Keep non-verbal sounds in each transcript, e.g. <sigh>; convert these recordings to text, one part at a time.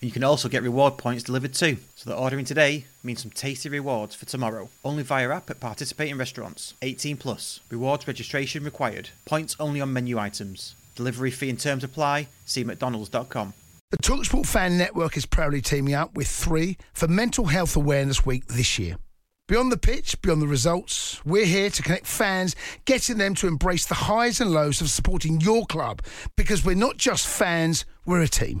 And you can also get reward points delivered too. So that ordering today means some tasty rewards for tomorrow. Only via app at participating restaurants. 18 plus. Rewards registration required. Points only on menu items. Delivery fee and terms apply. See mcdonalds.com. The Talksport Fan Network is proudly teaming up with three for Mental Health Awareness Week this year. Beyond the pitch, beyond the results, we're here to connect fans, getting them to embrace the highs and lows of supporting your club because we're not just fans, we're a team.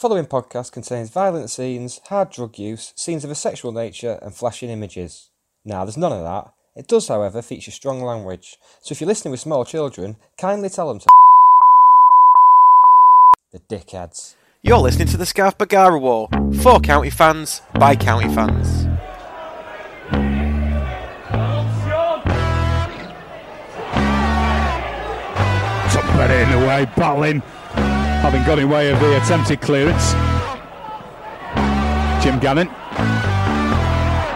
The following podcast contains violent scenes, hard drug use, scenes of a sexual nature, and flashing images. Now, there's none of that. It does, however, feature strong language. So if you're listening with small children, kindly tell them to. The dickheads. You're listening to the Scarf Bergara Wore. For county fans, by county fans. Somebody in the way, battling, having got in way of the attempted clearance. Jim Gannon.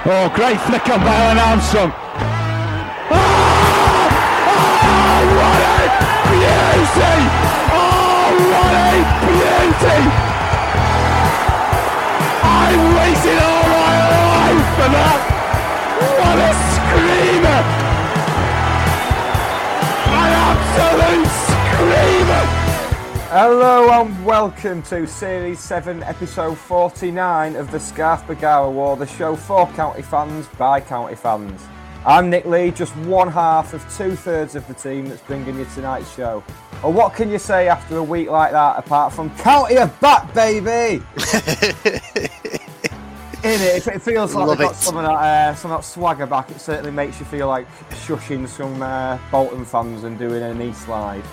Oh, great flick on by Alan Armstrong. Oh, oh, what a beauty! Oh, what a beauty! I waited all my life for that! What a screamer! An absolute screamer! Hello and welcome to Series 7, Episode 49 of the Scarf Bergara Wore, the show for county fans by county fans. I'm Nick Lee, just one half of two thirds of the team that's bringing you tonight's show. Well, what can you say after a week like that apart from county are back, baby? <laughs> In it, if it feels like Love we've got it. some of that, uh, some of that swagger back, it certainly makes you feel like shushing some uh, Bolton fans and doing a knee slide.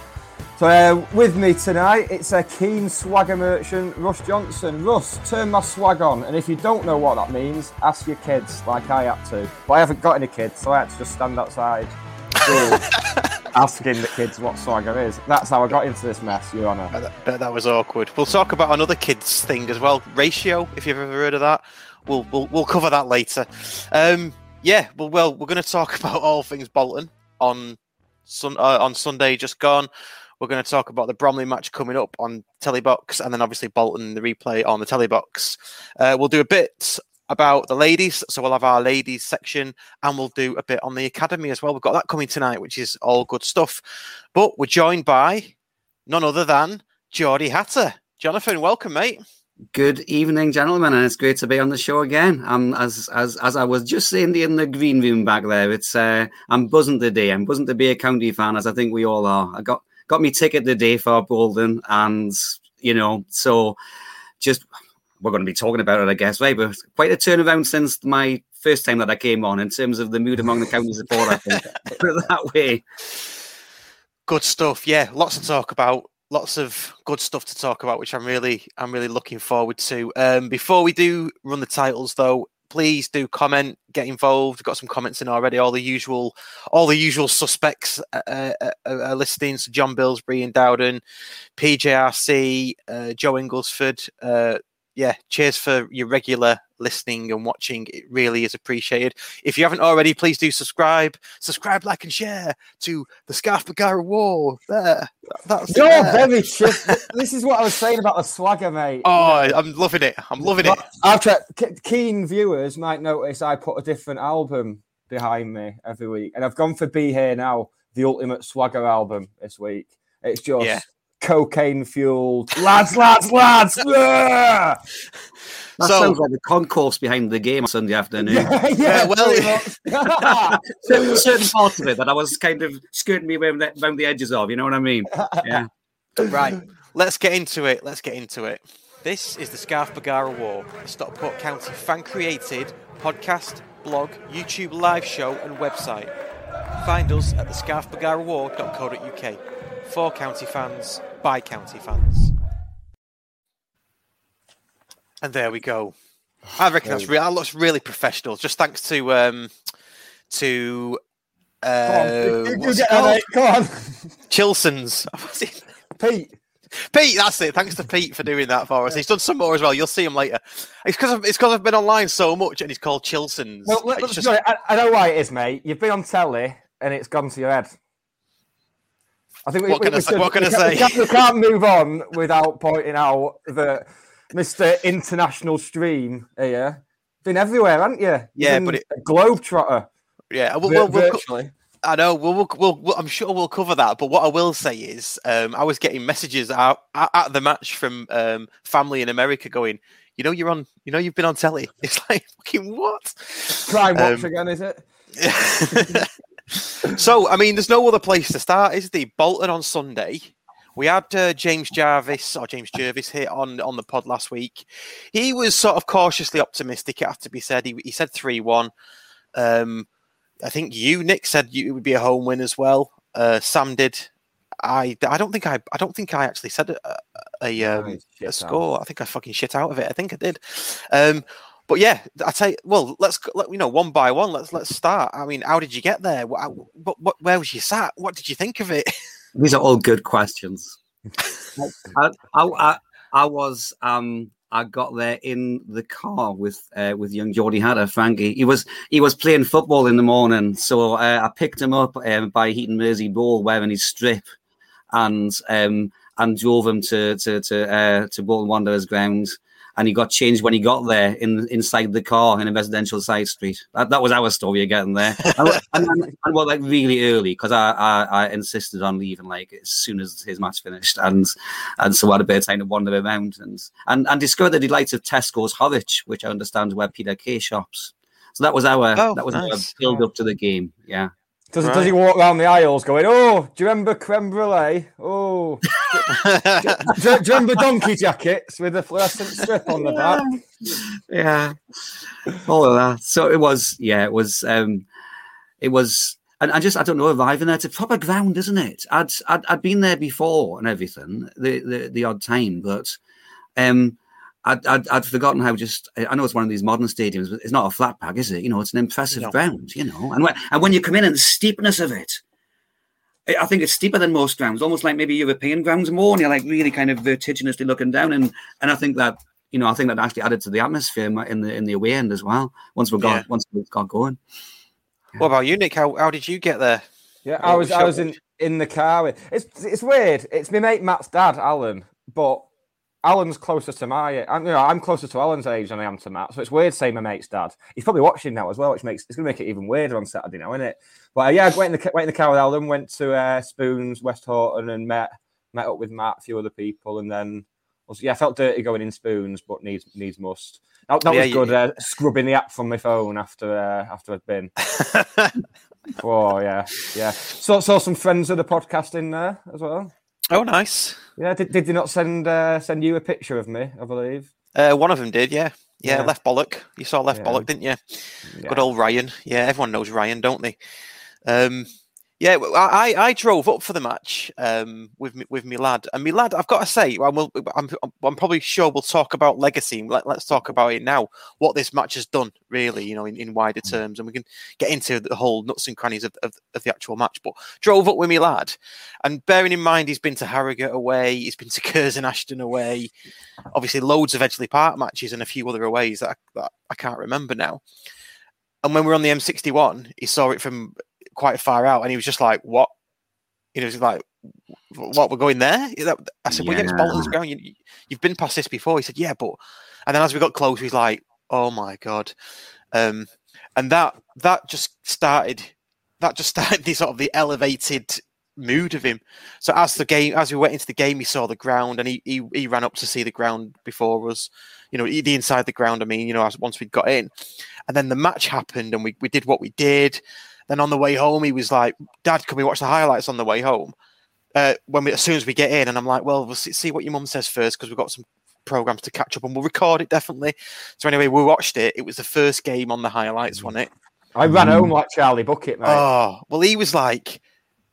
So uh, with me tonight, it's a keen swagger merchant, Russ Johnson. Russ, turn my swag on, and if you don't know what that means, ask your kids, like I had to. But I haven't got any kids, so I had to just stand outside, <laughs> asking the kids what swagger is. That's how I got into this mess, Your Honour. That, that was awkward. We'll talk about another kids thing as well. Ratio, if you've ever heard of that. We'll we'll, we'll cover that later. Um, yeah, well, well, we're going to talk <laughs> about all things Bolton on sun, uh, on Sunday just gone. We're going to talk about the Bromley match coming up on Telebox, and then obviously Bolton the replay on the Telebox. Uh, we'll do a bit about the ladies, so we'll have our ladies section, and we'll do a bit on the academy as well. We've got that coming tonight, which is all good stuff. But we're joined by none other than Geordie Hatter. Jonathan, welcome, mate. Good evening, gentlemen, and it's great to be on the show again. Um, as as as I was just saying in the green room back there, it's uh, I'm buzzing today. I'm buzzing to be a county fan, as I think we all are. I got got me ticket today for Bolton, and you know, so just we're going to be talking about it, I guess, right? But quite a turnaround since my first time that I came on in terms of the mood among the county support. I think <laughs> put it that way. Good stuff. Yeah, lots to talk about. Lots of good stuff to talk about, which I'm really, I'm really looking forward to. Um, before we do run the titles, though, please do comment, get involved. We've got some comments in already. All the usual, all the usual suspects uh, uh, uh, listening. So John Billsbury and Dowden, PJRC, uh, Joe Inglesford. Yeah, cheers for your regular listening and watching. It really is appreciated. If you haven't already, please do subscribe, subscribe, like, and share to the Scarf Bergara Wore. There, that's You're there. very shit. <laughs> this is what I was saying about the swagger, mate. Oh, I'm loving it. I'm loving it. But tried, keen viewers might notice I put a different album behind me every week, and I've gone for Be Here Now, the ultimate swagger album this week. It's just Yeah. Cocaine fueled lads, lads, lads. <laughs> That So- sounds like the concourse behind the game on Sunday afternoon. yeah, well- pretty much. <laughs> certain, certain parts of it that I was kind of skirting me around the, around the edges of. You know what I mean? Yeah. <laughs> Right, let's get into it. Let's get into it. This is the Scarf Bergara Wore, a Stockport County fan created podcast, blog, YouTube live show, and website. Find us at thescarfbergarawore.co.uk. For county fans, by county fans. And there we go. I reckon that's re- that looks really professional. Just thanks to um to Come uh, on, you get that. Come on, Chilson's. <laughs> Pete. Pete, that's it. Thanks to Pete for doing that for us. He's done some more as well. You'll see him later. It's because it's because I've been online so much, and he's called Chilson's. Well, let, just- I, I know why it is, mate. You've been on telly and it's gone to your head. I think we, What we, can I we say- should- what can I say? can't, we can't move on without pointing out that Mr. International Stream here been everywhere, haven't you? Yeah, but it- a globetrotter. yeah, we'll, we'll, we'll, virtually. I know. We'll, we'll, we'll, we'll- I'm sure we'll cover that. But what I will say is, um, I was getting messages out at, at the match from um, family in America going, "You know, you're on. You know, you've been on telly." <laughs> It's like fucking what? Crime Watch Um, again, is it? <laughs> so, I mean, there's no other place to start, is there? Bolton on Sunday. We had uh, James Jarvis or James Jervis here on on the pod last week. He was sort of cautiously optimistic. It had to be said. He, he said three one. Um, I think you, Nick, said you, it would be a home win as well. Uh, Sam did. I I don't think I I don't think I actually said a, a, a, um, a shit out. score. I think I fucking shit out of it. I think I did. Um, but yeah, I tell you, well, let's let, you know one by one. Let's let's start. I mean, how did you get there? What, what, what where was you sat? What did you think of it? <laughs> These are all good questions. <laughs> I, I, I, I was um I got there in the car with uh, with young Geordie Hatter, Frankie. He was he was playing football in the morning, so uh, I picked him up um, by Heaton Mersey Bowl wearing his strip, and um and drove him to to to uh, to Bolton Wanderers ground. And he got changed when he got there in inside the car in a residential side street. That, that was our story of getting there. <laughs> and, and, and, well, like really early because I, I I insisted on leaving like as soon as his match finished, and and so I had a bit of time to wander around and and, and discover the delights of Tesco's Horwich, which I understand is where Peter Kay shops. So that was our Oh, that was nice. our build up to the game. Yeah. Does, Right. does he walk around the aisles going, oh, do you remember creme brulee? Oh, <laughs> do, do you remember donkey jackets with the fluorescent strip on the back? yeah, all of that. So it was, yeah, it was, um, it was, and I just, I don't know, arriving there. It's a proper ground, isn't it? I'd, I'd, I'd been there before and everything, the, the, the odd time, but, um, I'd, I'd, I'd forgotten how just, I know it's one of these modern stadiums, but it's not a flat pack, is it? You know, it's an impressive No. ground, you know, and when, and when you come in and the steepness of it, I I think it's steeper than most grounds, almost like maybe European grounds more, and you're like really kind of vertiginously looking down, and and I think that you know I think that actually added to the atmosphere in in the in the away end as well. Once we got Yeah. once we got going, what about you, Nick? How how did you get there? Yeah, I was was I was in, in the car with it's it's weird. It's my mate Matt's dad, Alan, but Alan's closer to my I'm you know, I'm closer to Alan's age than I am to Matt. So it's weird saying my mate's dad. He's probably watching now as well, which makes it's gonna make it even weirder on Saturday now, isn't it? But uh, yeah, I went in the went in the car with Alan, went to uh, Spoons, Westhoughton, and met met up with Matt, a few other people, and then was yeah, I felt dirty going in Spoons, but needs needs must. That, that Yeah, was you- good. Uh, scrubbing the app from my phone after uh, after I'd been. <laughs> Oh yeah, yeah. So saw some friends of the podcast in there as well. Oh, nice. Yeah, did, did they not send uh, send you a picture of me? I believe. Uh, one of them did, yeah. yeah. Yeah. left bollock. You saw left Yeah. bollock, didn't you? Yeah. Good old Ryan. Yeah, everyone knows Ryan, don't they? Um, yeah, I, I drove up for the match um, with me, with me lad, and me lad. I've got to say, I'm, I'm I'm probably sure we'll talk about legacy. Let, let's talk about it now. What this match has done, really, you know, in, in wider terms, and we can get into the whole nuts and crannies of, of, of the actual match. But drove up with me lad, and bearing in mind he's been to Harrogate away, he's been to <laughs> Curzon Ashton away, obviously loads of Edgeley Park matches and a few other aways that I, that I can't remember now. And when we're on the M61, he saw it from quite far out, and he was just like, "What?" You know, he was like, "What? We're going there?" I said, "Well, yeah, it's Bolton's ground. You, you've been past this before." He said, "Yeah, but." And then as we got close, he's like, "Oh my god!" Um, and that that just started. That just <laughs> started the sort of the elevated mood of him. So as the game, as we went into the game, he saw the ground and he he, he ran up to see the ground before us. You know, the inside the ground. I mean, you know, as once we'd got in, and then the match happened and we we did what we did. Then on the way home, he was like, "Dad, can we watch the highlights on the way home?" Uh, when we as soon as we get in, and I'm like, "Well, we'll see, see what your mum says first because we've got some programs to catch up and we'll record it definitely." So anyway, we watched it. It was the first game on the highlights, wasn't it? I ran home like Charlie Bucket, mate. Oh, well, he was like,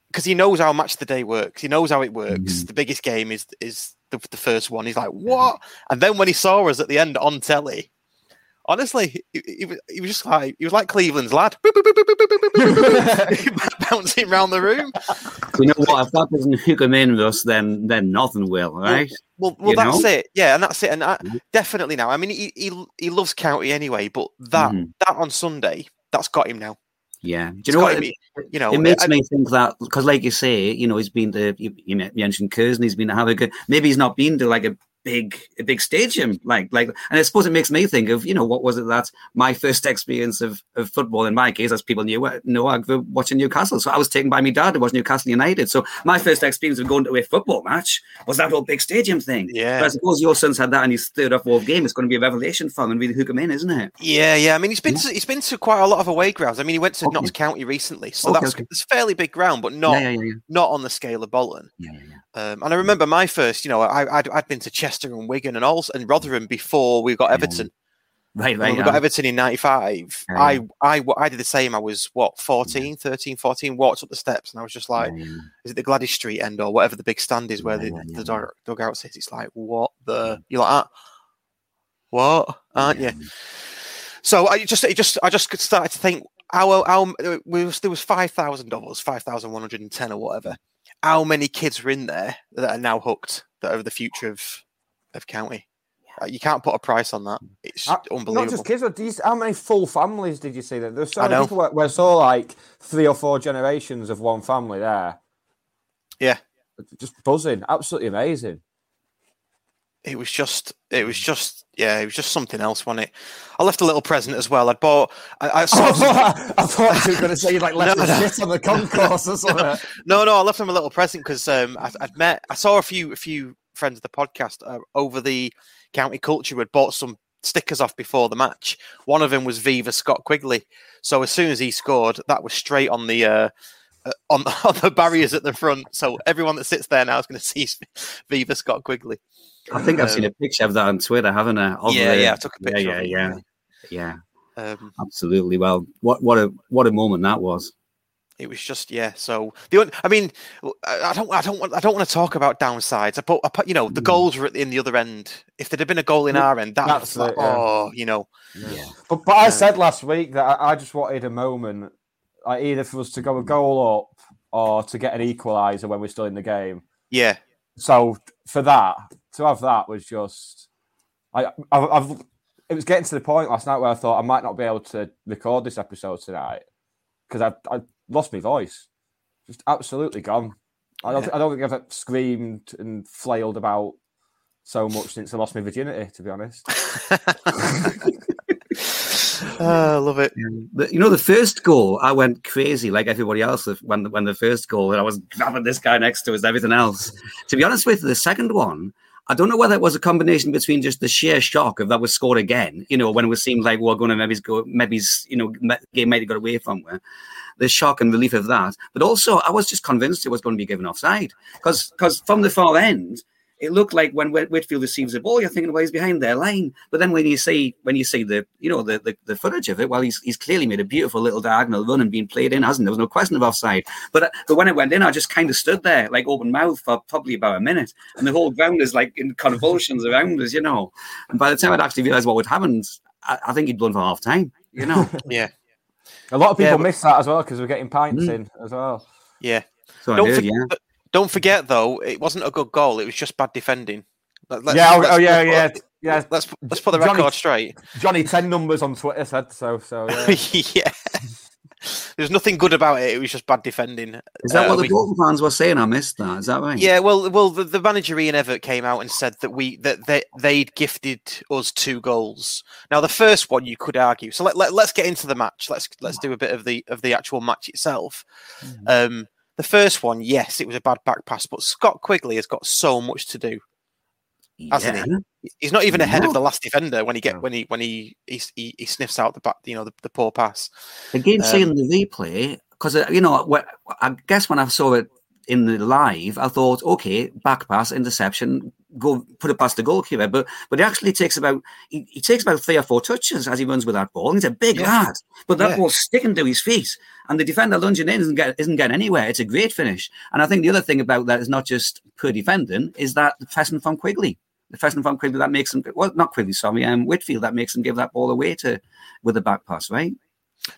because he knows how match the day works. He knows how it works. Mhm. The biggest game is is the, the first one. He's like, what? And then when he saw us at the end on telly, honestly, he, he, was- he was just like he was like Cleveland's lad, <laughs> <laughs> bouncing around the room. You know what? If that doesn't hook him in with us, then then nothing will, right? Well, well, You that's know? it. Yeah, and that's it. And I, definitely now. I mean, he, he he loves county anyway, but that Mhm. that on Sunday, that's got him now. Yeah. Do It's you know got what? him, you know, it makes I- me think that because, like you say, you know, he's been to you, you mentioned Curzon, he's been to have a good. Maybe he's not been to like a big a big stadium, like like. And I suppose it makes me think of you know what was it that my first experience of, of football in my case, as people knew know, I grew up watching Newcastle. So I was taken by my dad to watch Newcastle United. So my first experience of going to a football match was that whole big stadium thing. Yeah. But I suppose your son's had that in his third or fourth game. It's going to be a revelation for him and really hook him in, isn't it? Yeah, yeah. I mean, he's been to, he's been to quite a lot of away grounds. I mean, he went to Okay. Notts County recently, so Okay, that's okay. fairly big ground, but not yeah, yeah, yeah. not on the scale of Bolton. yeah, yeah, yeah. Um, and I remember my first, you know, I, I'd, I'd been to Chester and Wigan and also and Rotherham before we got Yeah. Everton. Right, When right. we got. Everton in 95, Yeah, I. I, I did the same. I was, what, 14, 13, 14, walked up the steps and I was just like, is it the Gwladys Street end or whatever the big stand is where the, the dug, dugout sits? It's like, what the? You're like, ah, what? Aren't you? So I just, it just, I just started to think, how, how we was, there was five thousand of us, five thousand one hundred and ten or whatever. How many kids are in there that are now hooked that are the future of of county? Uh, You can't put a price on that. It's Uh, unbelievable. Not just kids, you, how many full families did you see there? There's so I many people where, where saw like three or four generations of one family there. Yeah. Just buzzing. Absolutely amazing. it was just it was just yeah it was just something else wasn't it i left a little present as well i bought i, I <laughs> I thought you were going to say you like <laughs> left No, the no. shit on the concourse or <laughs> something. no no i left him a little present because um I, i'd met i saw a few a few friends of the podcast uh, over the county culture who had bought some stickers off before the match one of them was viva scott quigley so as soon as he scored that was straight on the uh uh, on, <laughs> on the barriers at the front, so everyone that sits there now is going <laughs> to see Viva Scott Quigley. I think I've seen Um, a picture of that on Twitter, haven't I? Of yeah, the- yeah, I took a picture. Yeah, of yeah, yeah, yeah. Um, Absolutely. Well, what what a what a moment that was. It was just yeah. So the on- I mean, I I don't I don't want I don't want to talk about downsides. I put, I put you know the Mm. goals were in the other end. If there'd have been a goal in our end, that That's was like, it, yeah. oh, you know, Yeah. But, but I Yeah. said last week that I, I just wanted a moment, like either for us to go a goal up or to get an equaliser when we're still in the game. yeah, So for that, to have that was just, I, I've, I've, it was getting to the point last night where I thought I might not be able to record this episode tonight because I, I lost my voice, just absolutely gone. I don't, Yeah. I don't think I've ever screamed and flailed about so much since I lost my virginity, to be honest. <laughs> <laughs> Ah, I love it. The- you know, the first goal, I went crazy like everybody else when the, when the first goal, and I was grabbing this guy next to us, everything else. to be honest with you, the second one, I don't know whether it was a combination between just the sheer shock of that was scored again, you know, when it was seemed like we're going to maybe go, maybe you know, game might have got away from where the shock and relief of that, but also I was just convinced it was going to be given offside because because from the far end. It looked like when Whitfield receives the ball, you're thinking, well, he's behind their line. But then when you see when you see the you know the, the, the footage of it, well, he's he's clearly made a beautiful little diagonal run and been played in, hasn't there? There was no question of offside. But uh, but when it went in, I just kind of stood there like open mouth for probably about a minute, and the whole ground is like in convulsions around us, you know. And by the time I'd actually realised what had happened, I, I think he'd blown for half time, you know. <laughs> Yeah, A lot of Yeah, people but- miss that as well because we're getting pints Mm. in as well. yeah. So I Don't, heard, for- yeah. But don't forget though, it wasn't a good goal. It was just bad defending. Let- let's- yeah, oh, let's- oh, yeah, yeah, put- yeah. Let's let's put the Johnny- record straight. Johnny Ten Numbers on Twitter said so. So <laughs> yeah. yeah. There's nothing good about it. It was just bad defending. Is that Uh, what the we- Bolton fans were saying? I missed that. Is that right? Yeah, well, well, the, the manager Ian Evatt came out and said that we that they they'd gifted us two goals. Now, the first one you could argue. So let, let us get into the match. Let's let's do a bit of the of the actual match itself. Um, the first one, yes, it was a bad back pass, but Scott Quigley has got so much to do, hasn't Yeah. he? He's not even ahead No. of the last defender when he get No. when he when he he, he, he sniffs out the back, you know, the, the poor pass. Again, Um, seeing the replay, because you know, I guess when I saw it in the live, I thought, okay, back pass, interception, go put it past the goalkeeper. But but it actually takes about he, he takes about three or four touches as he runs with that ball. He's a big Yeah. lad, but that Yeah. ball's sticking to his feet, and the defender lunging in isn't get, isn't getting anywhere. It's a great finish, and I think the other thing about that is not just poor defending, is that the pressing from Quigley. The pressing from Quigley that makes him well, not Quigley, sorry, um, Whitfield that makes him give that ball away to with a back pass, right?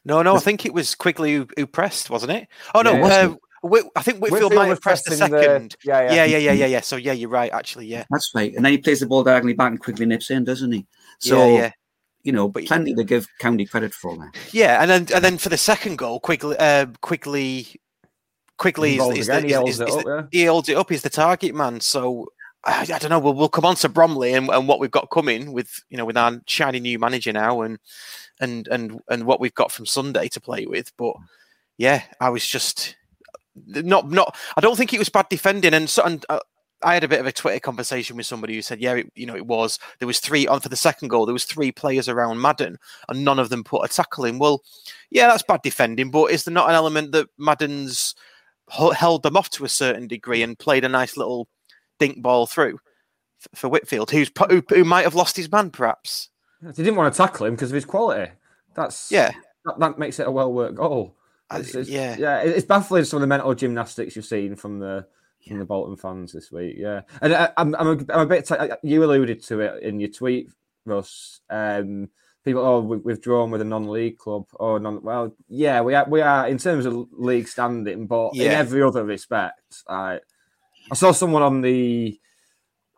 No, no, I think it was Quigley who, who pressed, wasn't it? Oh no, Yeah. uh, I think Whitfield, Whitfield might have pressed the pressing the- second. yeah, yeah. yeah, yeah, yeah, yeah, yeah. So yeah, you're right. Actually, yeah, That's right. And then he plays the ball diagonally back and Quigley nips in, doesn't he? So, yeah, yeah. you know, But- plenty to give County credit for that. Yeah, and then and then for the second goal, quickly, uh, quickly, quickly is, is, the, he is, holds is, up, the- yeah. he holds it up. He's the target man. So I, I don't know. We'll, we'll come on to Bromley and, and what we've got coming with you know with our shiny new manager now and and and and what we've got from Sunday to play with. But yeah, I was just not not. I don't think it was bad defending, and so and. Uh, I had a bit of a Twitter conversation with somebody who said, "Yeah, it, you know, it was there was three on for the second goal. There was three players around Madden, and none of them put a tackle in." Well, yeah, that's bad defending, but is there not an element that Madden's held them off to a certain degree and played a nice little dink ball through for Whitfield, who's who, who might have lost his man, perhaps? They didn't want to tackle him because of his quality. That's Yeah, that, that makes it a well worked goal. It's, it's- yeah. yeah. It's baffling some of the mental gymnastics you've seen from the from the Bolton fans this week. Yeah, and I, I'm I'm a, I'm a bit. T- you alluded to it in your tweet, Russ. Um, people, oh, we, we've drawn with a non-league club. Oh, non. Well, yeah, we are. We are in terms of league standing, but in every other respect, I I saw someone on the.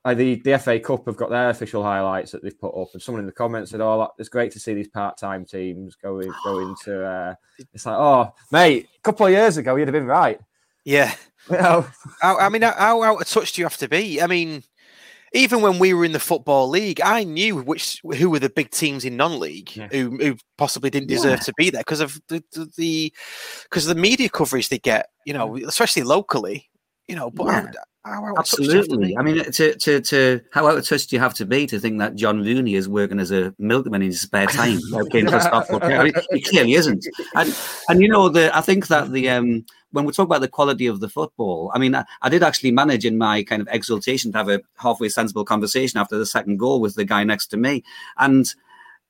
Uh, the, the FA Cup have got their official highlights that they've put up, and someone in the comments said, "Oh, it's great to see these part-time teams going going <gasps> to." Uh, it's like, oh, mate, a couple of years ago, you'd have been right. yeah. <laughs> You know, How, I mean, how- out of touch do you have to be? I mean, even when we were in the football league, I knew which who were the big teams in non-league Yeah. who, who possibly didn't deserve Yeah. to be there because of the the because of the media coverage they get. You know, especially locally. You know, but Yeah. how, how out of touch do you have to Absolutely. I mean, to, to, to how out of touch do you have to be to think that John Rooney is working as a milkman in his spare <laughs> time? Stockport? I mean, he clearly isn't. And, and you know, the I think that the um, when we talk about the quality of the football, I mean, I, I did actually manage in my kind of exultation to have a halfway sensible conversation after the second goal with the guy next to me, and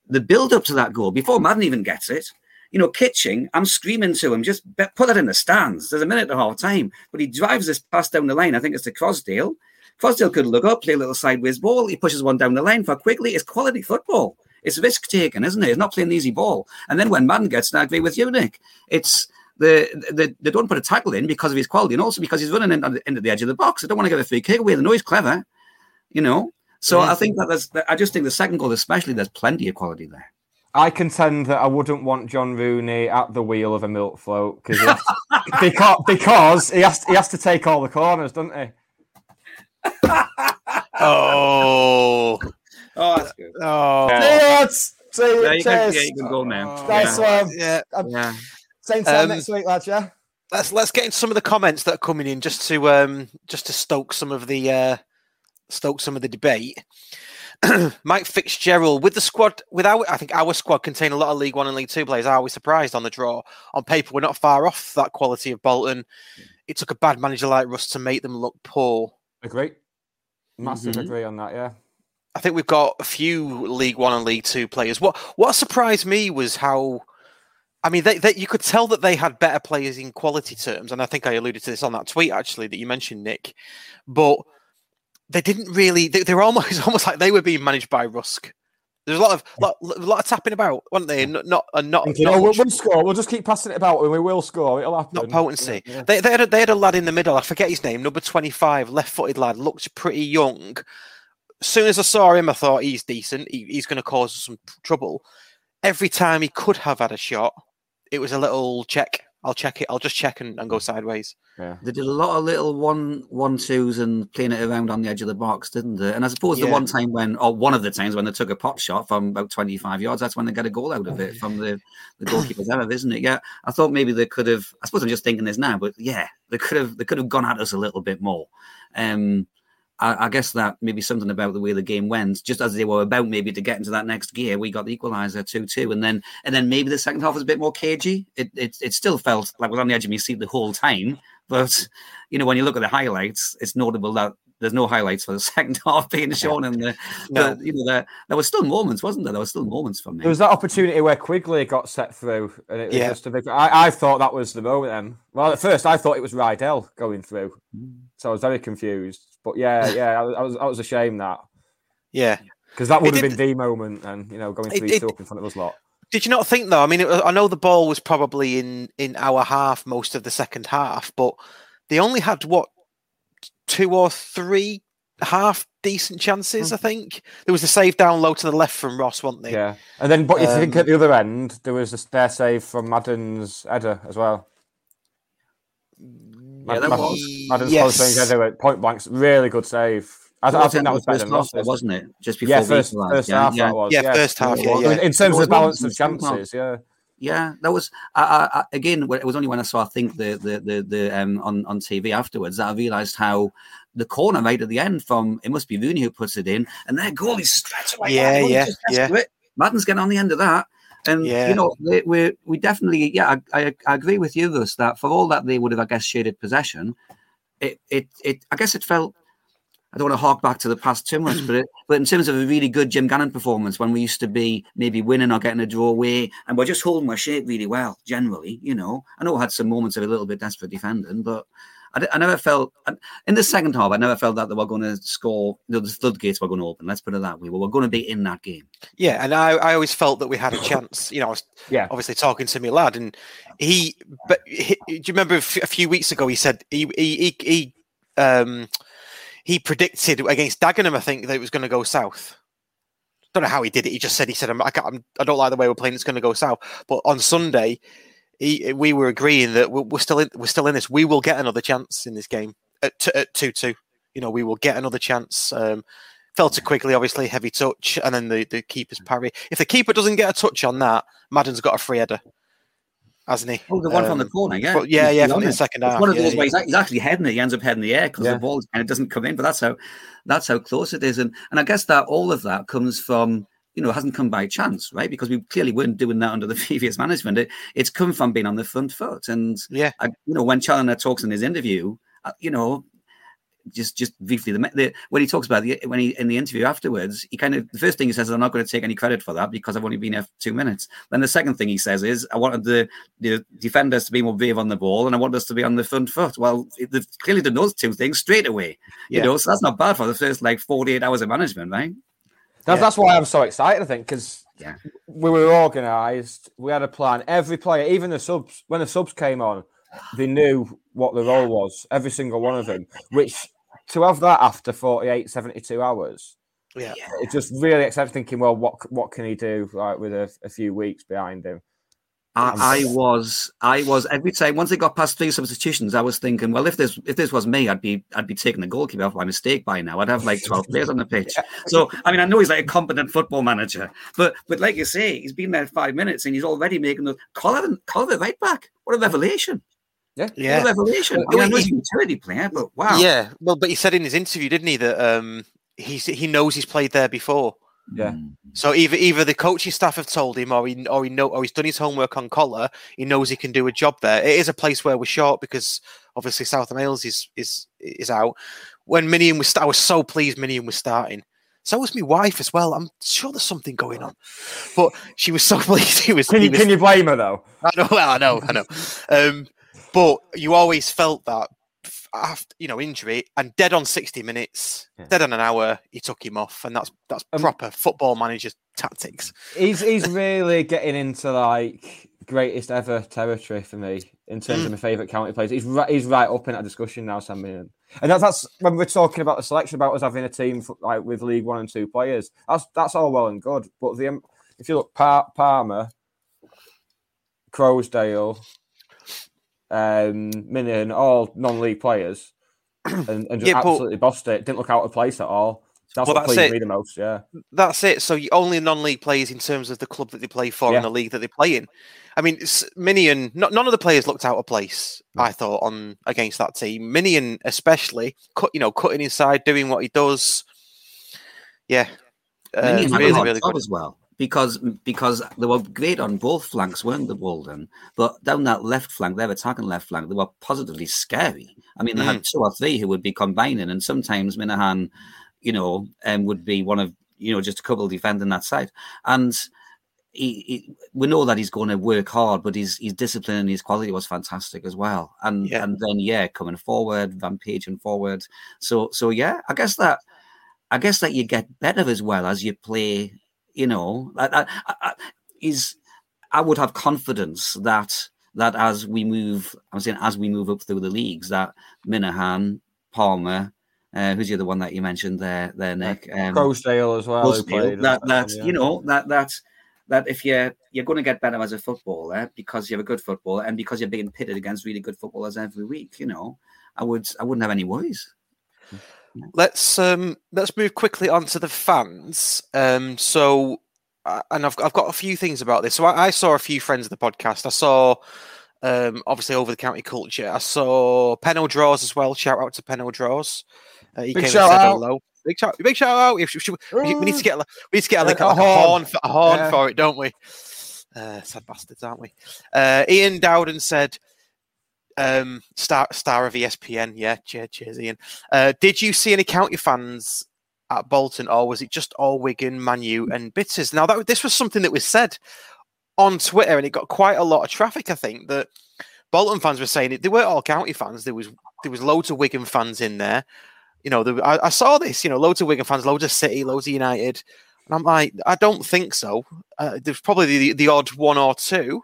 the build up to that goal before Madden even gets it. You know, Kitching, I'm screaming to him, just put it in the stands. There's a minute and a half time, but he drives this pass down the line. I think it's to Croasdale. Croasdale could look up, play a little sideways ball. He pushes one down the line for Quigley. It's quality football. It's risk taking, isn't it? It's not playing an easy ball. And then when Madden gets, and I agree with you, Nick, it's the, the they don't put a tackle in because of his quality, and also because he's running in, the- into the edge of the box. They don't want to give a free kick away. They know he's clever, you know. So I think that there's, I just think the second goal, especially, there's plenty of quality there. I contend that I wouldn't want John Rooney at the wheel of a milk float because <laughs> because because he has he has to take all the corners, doesn't he? <laughs> Oh, Oh, that's good. oh, Cheers! See you. Yeah, you can, yeah, you can go now. Nice yeah. one. yeah. yeah. Same time Um, next week, lads. Yeah. Let's let's get into some of the comments that are coming in just to um just to stoke some of the uh stoke some of the debate. <clears throat> Mike Fitzgerald with the squad with our I think our squad contain a lot of League One and League Two players. Are we surprised on the draw? On paper, we're not far off that quality of Bolton. It took a bad manager like Russ to make them look poor. Agree. Massive Mhm. agree on that. Yeah. I think we've got a few League One and League Two players. What what surprised me was how, I mean, they, they, you could tell that they had better players in quality terms, and I think I alluded to this on that tweet actually that you mentioned, Nick. But they didn't really. They, they were almost <laughs> almost like they were being managed by Rusk. There's a lot of lot, lot of tapping about, weren't they? And Not not and not, Thinking, not oh, we'll, we'll score. We'll just keep passing it about, and we will score. It'll happen. not potency. Yeah, yeah. They, they, had a, they had a lad in the middle. I forget his name. Number twenty-five, left-footed lad, looked pretty young. As soon as I saw him, I thought he's decent. He, he's going to cause some trouble. Every time he could have had a shot, it was a little check. I'll check it. I'll just check and, and go sideways. Yeah. They did a lot of little one one twos and playing it around on the edge of the box, didn't they? And I suppose the one time when, or one of the times when they took a pot shot from about twenty five yards, that's when they got a goal out of it from the the goalkeeper's error, isn't it? Yeah, I thought maybe they could have. I suppose I'm just thinking this now, but yeah, they could have they could have gone at us a little bit more. Um, I, I guess that maybe something about the way the game went, just as they were about maybe to get into that next gear, we got the equaliser two two, and then and then maybe the second half was a bit more cagey. It it, it still felt like I was on the edge of my seat the whole time, but you know when you look at the highlights, it's notable that. There's no highlights for the <laughs> second half being shown, and the, No. the you know there there were still moments, wasn't there? There were still moments for me. There was that opportunity where Quigley got set through, and it was Yeah. just a big. I, I thought that was the moment. Then, well, at first I thought it was Rydell going through, mm. so I was very confused. But yeah, <laughs> yeah, I was, I was, I was ashamed that Yeah. because that would It have did- been the moment, and you know, going It- three it- two up in front of us lot. Did you not think though? I mean, it, I know the ball was probably in in our half most of the second half, but they only had what two or three half decent chances. I think there was a save down low to the left from Ross, wasn't there? Yeah, and then but if you think Um, at the other end, there was a spare save from Madden's header as well. Yeah, that Mad- was. Madden's Yes. close range header at point blank, really good save. I, I think that was better first than half, Ross's. wasn't it? Just before Yeah, we first, first yeah, half yeah. that was. Yeah, first half, yeah, I yeah. In terms of the balance of in the second half. chances, yeah. Yeah, that was I, I, I, again. It was only when I saw, I think, the the the, the um on on TV afterwards that I realised how the corner right at the end from it must be Rooney who puts it in, and their goal is straight away. Yeah, down, yeah, yeah. Madden's getting on the end of that, and Yeah. you know they, we we definitely yeah I, I, I agree with you, Russ, that for all that they would have I guess shaded possession, it it it I guess it felt. I don't want to hark back to the past too much, <clears throat> but it, but in terms of a really good Jim Gannon performance, when we used to be maybe winning or getting a draw away, and we're just holding our shape really well, generally, you know. I know I had some moments of a little bit desperate defending, but I never felt in the second half. I never felt that they were going to score. You know, the floodgates were going to open. Let's put it that way. We were going to be in that game. Yeah, and I, I always felt that we had a <coughs> chance. You know, I was Yeah. obviously talking to my lad, and he. But he, do you remember a few weeks ago he said he he he, he um he predicted against Dagenham, I think, that it was going to go south. Don't know how he did it. He just said he said I'm, I, can't, I'm, I don't like the way we're playing. It's going to go south. But on Sunday, he, we were agreeing that we're, we're still in, we're still in this. We will get another chance in this game at, t- at two two. You know, we will get another chance. Um, fell to Quigley, obviously heavy touch, and then the, the keeper's parry. If the keeper doesn't get a touch on that, Madden's got a free header, hasn't he? Oh, the one from the Um, corner, yeah. but yeah, He's yeah, from the second It's half, one of yeah, those yeah. where he's, actually heading it. He ends up heading the air because Yeah. the ball and it doesn't come in. But that's how that's how close it is. And and I guess that all of that comes from you know hasn't come by chance, right? Because we clearly weren't doing that under the <laughs> previous management. It, it's come from being on the front foot. And Yeah. I, you know when Challinor talks in his interview, uh, you know. Just, just briefly, the, the when he talks about the when he in the interview afterwards, he kind of the first thing he says is, "I'm not going to take any credit for that because I've only been here for two minutes." Then the second thing he says is, "I wanted the the defenders to be more brave on the ball, and I want us to be on the front foot." Well, they've clearly done those two things straight away. You know, so that's not bad for the first like 48 hours of management, right? That's, Yeah. that's why I'm so excited. I think because Yeah. we were organised, we had a plan. Every player, even the subs, when the subs came on, they knew what the role was. Every single one of them. Which to have that after 48, 72 hours, Yeah. it's just really exciting. Thinking, well, what what can he do? Like with a, a few weeks behind him. I, I was, I was every time once they got past three substitutions, I was thinking, well, if this if this was me, I'd be I'd be taking the goalkeeper off by mistake by now. I'd have like 12 players on the pitch. <laughs> So I mean, I know he's like a competent football manager, but but like you say, he's been there five minutes and he's already making the Colin Colin right back. What a revelation! Yeah, Yeah. revelation! I, Well, mean, I know he- he's a utility player, but wow, Yeah. Well, but he said in his interview, didn't he, that um, he's, he knows he's played there before. yeah. So either either the coaching staff have told him, or he or he know, or he's done his homework on Collar. He knows he can do a job there. It is a place where we're short because obviously Southam-Hales is is is out. When Minihan was, I was so pleased Minihan was starting. So was my wife as well. I'm sure there's something going on, but she was so <laughs> pleased. He was. Can he you was can you blame her though? I know, well, I know, I know. <laughs> Um, but you always felt that after you know injury and dead on sixty minutes, Yeah. dead on an hour, he took him off, and that's that's Um, proper football manager tactics. He's he's <laughs> really getting into like greatest ever territory for me in terms of my favourite county players. He's right, he's right up in that discussion now, Sam Minihan. And that's, that's when we're talking about the selection about us having a team for, like with League One and Two players. That's that's all well and good, but the um, if you look Par- Palmer, Croasdale, um, Minihan, all non-league players, <clears throat> and, and just Yeah, but- absolutely bossed it. Didn't look out of place at all. That's Well, what that's pleased it. me the most. Yeah, That's it. So you only non-league players in terms of the club that they play for Yeah. and the league that they play in. I mean, Minihan. Not, none of the players looked out of place. I thought on against that team. Minihan, especially, cut you know, cutting inside, doing what he does. Yeah, uh, Minihan really, really good. as well because because they were great on both flanks, weren't they, Walden? But down that left flank, their attacking left flank, they were positively scary. I mean, they had two or three who would be combining, and sometimes Minihan, you know, um, would be one of you know just a couple defending that side, and. He, he, we know that he's going to work hard, but his his discipline and his quality was fantastic as well. And Yeah. and then yeah, coming forward, rampaging forward. So so yeah, I guess that I guess that you get better as well as you play. You know, I, I, I, I- is I would have confidence that that as we move, I'm saying as we move up through the leagues, that Minihan, Palmer, uh, who's the other one that you mentioned there, there Nick, um, Croasdale as well. that that yeah. you know that that that if you're you're going to get better as a footballer because you're a good footballer and because you're being pitted against really good footballers every week, you know, I would I wouldn't have any worries. Let's um let's move quickly on to the fans. Um, so uh, and I've I've got a few things about this. So I, I saw a few friends of the podcast. I saw um obviously over the county culture. I saw Penno Draws as well. Shout out to Penno Draws. Uh, he Big came shout and said out. hello. Big shout, big shout out! If- we, we need to get we need to get like, A like a horn. horn, for, a horn Yeah. for it, don't we? Uh, sad bastards, aren't we? Uh, Ian Dowden said, um, "Star star of ESPN." Yeah, cheers, cheers, Ian. Uh, did you see any county fans at Bolton, or was it just all Wigan, Manu, and Bitters? Now, that this was something that was said on Twitter, and it got quite a lot of traffic. I think that Bolton fans were saying it. They weren't all county fans. There was there was loads of Wigan fans in there. You know, there, I, I saw this. You know, loads of Wigan fans, loads of City, loads of United. And I'm like, I don't think so. Uh, there's probably the, the odd one or two,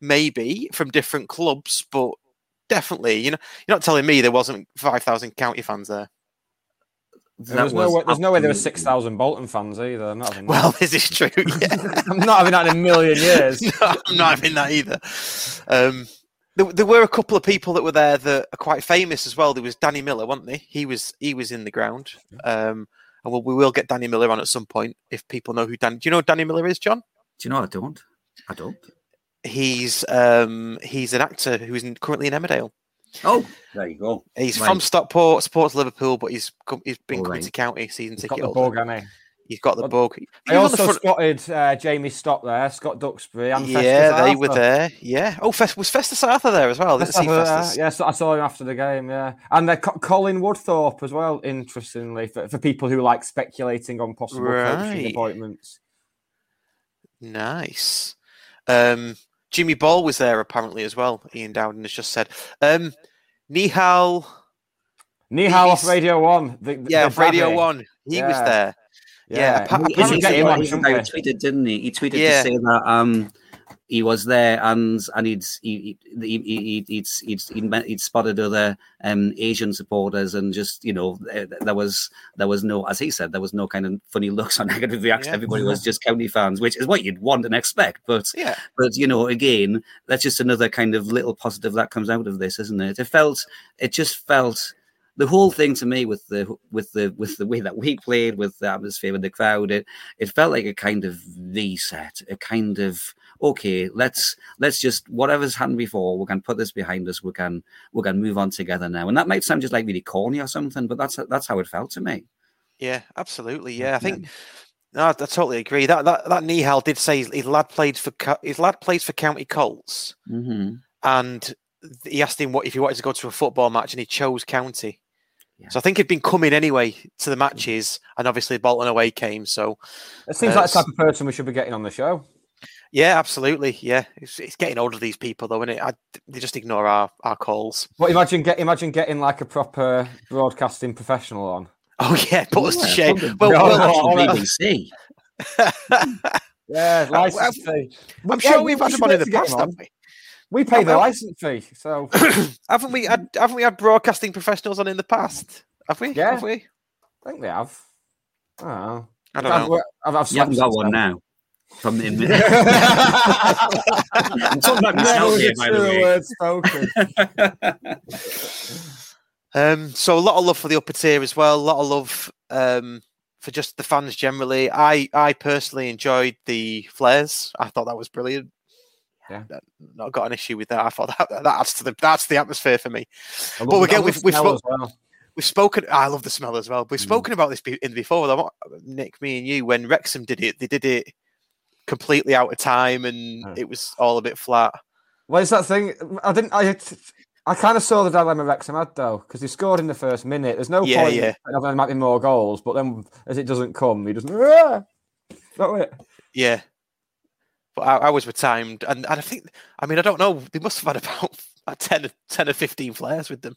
maybe from different clubs, but definitely, you know, you're not telling me there wasn't five thousand county fans there. There's no, way, there's no way there were six thousand Bolton fans either. I'm not having that. Well, this is true. <laughs> Yeah. I'm not having that in a million years. <laughs> no, I'm not having that either. Um, there, there were a couple of people that were there that are quite famous as well. There was Danny Miller, wasn't he? He was he was in the ground. Um, and we'll, we will get Danny Miller on at some point if people know who Dan. Do you know who Danny Miller is, John? Do you know I don't? I don't. He's um, he's an actor who's currently in Emmerdale. Oh, there you go. He's Right. from Stockport, supports Liverpool, but he's come, he's been All coming right. to county season He's ticket got the holder. bug, hasn't he? He's got the Well, bug. I was on the also spotted uh, Jamie Stock there, Scott Duxbury, and yeah, Festus they were there. Yeah. Oh, Fest, was Festus Arthur there as well? Festus see Arthur, uh, Festus. yeah, so I saw him after the game. Yeah, and uh, Co- Colin Woodthorpe as well. Interestingly, for, for people who like speculating on possible coaching appointments. Nice. Um, Jimmy Ball was there apparently as well. Ian Dowden has just said. Um, Nihal, Nihal off Radio One. The, the- yeah, the Radio One. He was there. Yeah, appa- He- apparently- he- get he- he tweeted, didn't he? He tweeted Yeah. to say that um he was there and and he'd he, he, he, he, he'd, he'd, he'd, he'd spotted other um Asian supporters and just you know there, there was there was no as he said there was no kind of funny looks or <laughs> negative reaction. Yeah. Everybody was just county fans, which is what you'd want and expect. But yeah, but you know again that's just another kind of little positive that comes out of this isn't it it felt it just felt the whole thing to me with the with the with the way that we played with the atmosphere with the crowd it it felt like a kind of reset a kind of okay let's let's just whatever's happened before we can put this behind us we can we can move on together now and that might sound just like really corny or something but that's that's how it felt to me yeah, absolutely. Yeah, I think. No, I totally agree. That that that Nihal did say his, his lad played for his lad plays for County Colts, mm-hmm. and he asked him what if he wanted to go to a football match, and he chose County. Yeah. So I think he'd been coming anyway to the matches, and obviously Bolton away came. So It seems Uh, like the type of person we should be getting on the show. yeah, absolutely. Yeah, it's, it's getting older these people though, isn't it? I, they just ignore our, our calls. But imagine get imagine getting like a proper broadcasting professional on. Oh yeah, put us to shame. probably- Well, No, well, no, National. BBC. Yeah, well, license fee. I'm Yeah, sure we we've had should them on in the to get past, haven't we? We pay the license fee, so <coughs> haven't we had haven't we had broadcasting professionals on in the past? Have we? Yeah. Have we? I think they have. I don't know. I don't I've, know. I've, I've You haven't got one now. from the inmate. <laughs> <laughs> I'm talking about myself here, by the way. word. <laughs> Um, so a lot of love for the upper tier as well. A lot of love um, for just the fans generally. I I personally enjoyed the flares. I thought that was brilliant. Yeah. Not got an issue with that. I thought <laughs> that that adds to the that's the atmosphere for me. But again, we've- we've smell spoke- well. We've spoken. I love the smell as well. We've Mm. spoken about this in before. though, Nick, me, and you. When Wrexham did it, they did it completely out of time, and it was all a bit flat. Well, it's that thing. I didn't. I. I kind of saw the dilemma Wrexham had though, because he scored in the first minute. There's no Yeah, point. yeah. There might be more goals, but then as it doesn't come, he doesn't. <laughs> "Ah!" That. Yeah. But I, I was timed, and, and I think, I mean, I don't know. They must have had about <laughs> uh, 10, or- 10 or 15 flares with them.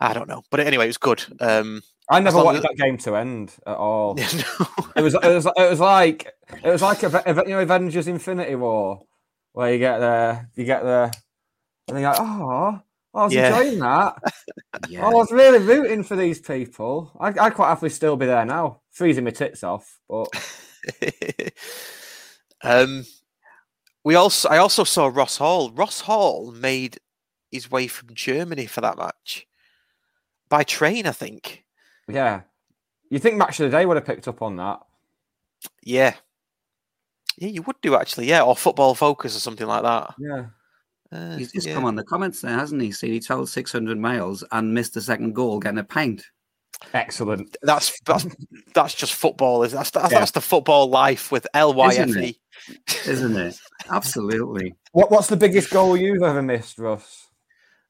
I don't know. But anyway, it was good. Um, I never wanted that game to end at all. <laughs> yeah, no. It was. It was. It was like. It was like a, you know Avengers: Infinity War, where you get there, you get there, and you're like, oh, I was Yeah. enjoying that. <laughs> Yeah. I was really rooting for these people. I, I'd quite happily still be there now, freezing my tits off. But um, we also, I also saw Ross Hall. Ross Hall made his way from Germany for that match by train, I think. yeah, you think match of the day would have picked up on that? Yeah. Yeah, you would do actually. Yeah, or Football Focus or something like that. Yeah. Uh, He's just yeah. come on the comments there, hasn't he? See, he travelled 600 miles and missed the second goal getting a pint. Excellent. That's that's that's just football. Is that's that's, Yeah. that's the football life with L Y F Isn't E. Isn't it? Absolutely. What What's the biggest goal you've ever missed, Russ?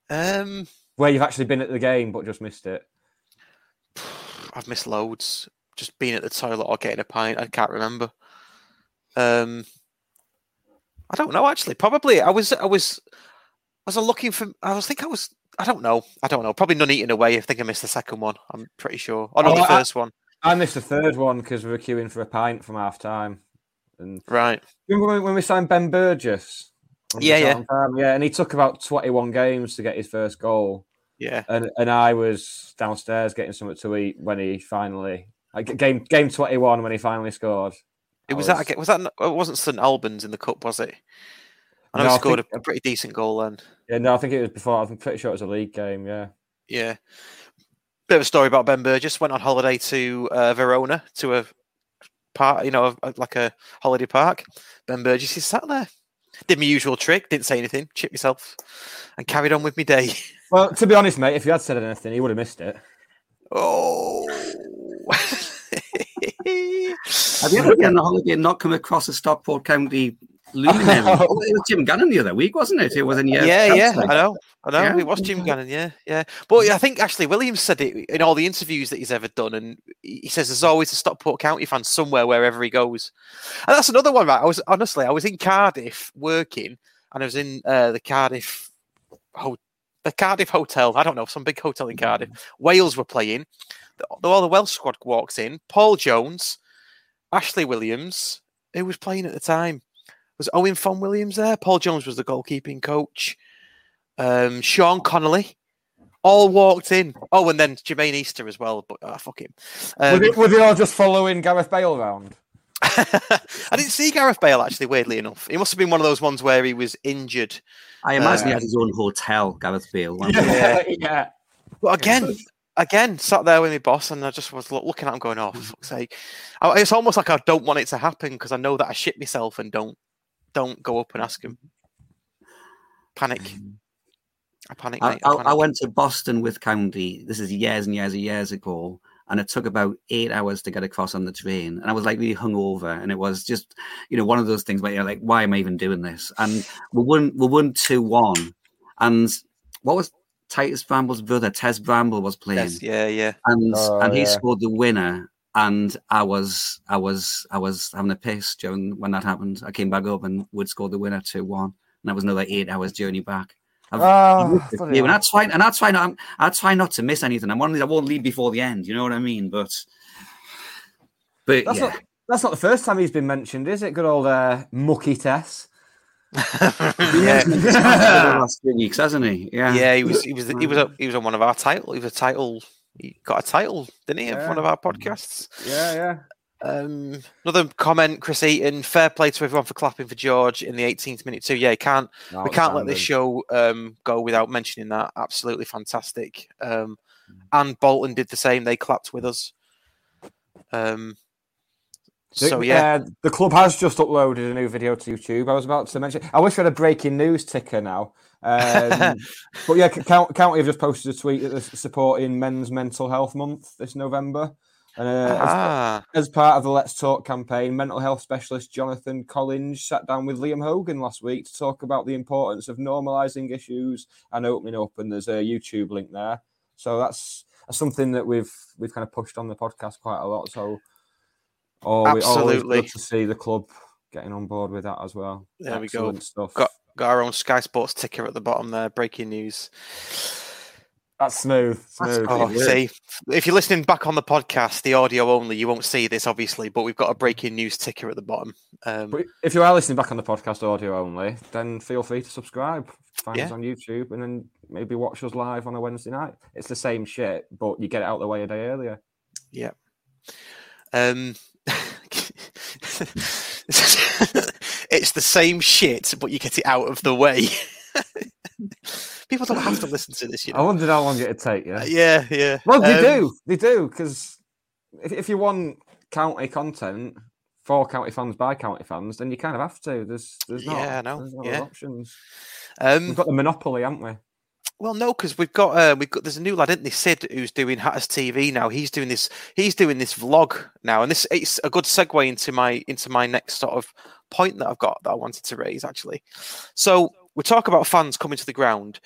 Um, Where you've actually been at the game but just missed it? <sighs> I've missed loads. Just being at the toilet or getting a pint. I can't remember. Um, I don't know actually. Probably I was I was was I looking for. I was think I was. I don't know. I don't know. Probably none eating away. I think I missed the second one. I'm pretty sure. Oh no, Oh, the I- one. I missed the third one because we were queuing for a pint from half time. And Right. remember when, we signed Ben Burgess? Yeah, yeah. Yeah, and he took about twenty-one games to get his first goal. Yeah. and and I was downstairs getting something to eat when he finally like game game twenty one when he finally scored. It I was, that. Was that? It wasn't St Albans in the cup, was it? I know No, he I scored think- a pretty decent goal then. Yeah, no, I think it was before. I'm pretty sure it was a league game. Yeah, Yeah. Bit of a story about Ben Burgess. Went on holiday to uh, Verona to a park, you know, a, like a holiday park. Ben Burgess is sat there. Did my usual trick, didn't say anything, chipped myself, and carried on with my day. <laughs> Well, to be honest, mate, if you had said anything, he would have missed it. Oh. <laughs> Have you ever been on a holiday and not come across a Stockport County luminary? <laughs> oh, it was Jim Gannon the other week, wasn't it? It was in your yeah, yeah, campsite. I know, I know. Yeah. It was Jim Gannon, yeah, yeah. But I think Ashley Williams said it in all the interviews that he's ever done, and he says there's always a Stockport County fan somewhere wherever he goes. And that's another one, right? I was honestly, I was in Cardiff working, and I was in uh, the Cardiff, ho- the Cardiff hotel. I don't know, some big hotel in Cardiff. Wales were playing. The, all the Welsh squad walks in. Paul Jones, Ashley Williams, who was playing at the time was Owain Fôn Williams there. Paul Jones was the goalkeeping coach. Um, Sean Connolly all walked in. Oh, and then Jermaine Easter as well. But ah, fuck him. were, Um, they, were they all just following Gareth Bale around? <laughs> I didn't see Gareth Bale actually. Weirdly enough, he must have been one of those ones where he was injured. I imagine he Uh, had his own hotel, Gareth Bale. Yeah. <laughs> yeah. But again, again, sat there with my boss, and I just was looking at him, going, "Oh, for fuck's sake!" It's almost like I don't want it to happen because I know that I shit myself and don't don't go up and ask him. Panic. Mm. I panic. I, mate, I I, I panic. went to Boston with County. This is years and years and years ago, and it took about eight hours to get across on the train. And I was like really hungover, and it was just, you know, one of those things where you're like, "Why am I even doing this?" And we won, we won two one, and what was Titus Bramble's brother, Tez Bramble, was playing, Yes, yeah, yeah. and Oh, and he yeah. scored the winner. And I was, I was, I was having a piss during when that happened. I came back up and would score the winner two one, and that was another eight hours journey back. I've- Oh, with bloody you, and hell. I try and I'm, not I try not to miss anything. I'm one of these I won't leave before the end. You know what I mean? But but That's yeah, not that's not the first time he's been mentioned, is it? Good old uh, Mucky Tess. <laughs> yeah. the last few weeks, hasn't he? Yeah, yeah, he was he was he was a, he was on one of our title. He was a title. He got a title, didn't he? Of one of our podcasts. Yeah, yeah. Um, another comment, Chris Eaton. Fair play to everyone for clapping for George in the 18th minute too. Yeah, can't we can't let this show um, go without mentioning that. Absolutely fantastic. Um, and Bolton did the same. They clapped with us. Um, so yeah, uh, the club has just uploaded a new video to YouTube. I was about to mention. I wish we had a breaking news ticker now. Um, <laughs> but yeah, Count- County have just posted a tweet that they're supporting Men's Mental Health Month this November. And uh, as- ah, as, part of the Let's Talk campaign, mental health specialist Jonathan Collins sat down with Liam Hogan last week to talk about the importance of normalising issues and opening up. And there's a YouTube link there, so that's, that's something that we've we've kind of pushed on the podcast quite a lot. So, oh, always Absolutely. good to see the club getting on board with that as well. There we go. Stuff. got got our own Sky Sports ticker at the bottom there. Breaking news. That's smooth. Smooth. Oh, see, if you're listening back on the podcast, the audio only, you won't see this obviously, but we've got a breaking news ticker at the bottom. Um, if you are listening back on the podcast audio only, then feel free to subscribe. Find us on YouTube and then maybe watch us live on a Wednesday night. It's the same shit, but you get it out the way a day earlier. Yeah. Um, <laughs> it's the same shit, but you get it out of the way. <laughs> People don't have to listen to this, you I wondered how long it'd take you. Yeah, yeah. Well, they Um, do. They do because if, if you want county content for county fans by county fans, then you kind of have to. There's there's not. Yeah, I know, There's no yeah. options. Um, We've got the monopoly, haven't we? Well, no, because we've got uh, we've got there's a new lad, isn't there, Sid, who's doing Hatters TV now. He's doing this. He's doing this vlog now, and this it's a good segue into my into my next sort of point that I've got that I wanted to raise actually. So we talk about fans coming to the ground.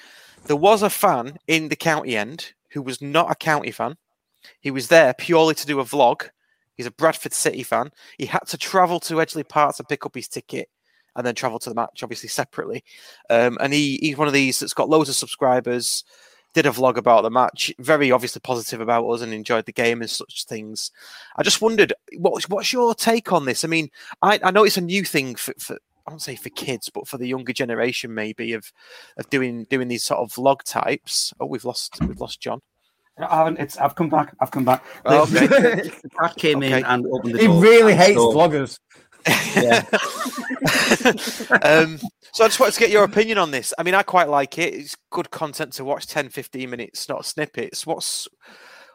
There was a fan in the county end who was not a county fan. He was there purely to do a vlog. He's a Bradford City fan. He had to travel to Edgeley Park to pick up his ticket and then travel to the match, obviously separately. Um, and he he's one of these that's got loads of subscribers. Did a vlog about the match, very obviously positive about us, and enjoyed the game and such things. I just wondered, what's what's your take on this? I mean, I, I know it's a new thing for, for I won't say for kids, but for the younger generation, maybe of of doing doing these sort of vlog types. Oh, we've lost we've lost John. I haven't. It's. I've come back. I've come back. Okay. <laughs> The cat came Okay. in and opened the He door. really hates So- vloggers. Yeah. <laughs> <laughs> um, so I just wanted to get your opinion on this. I mean, I quite like it. It's good content to watch 10, 15 minutes, not snippets. What's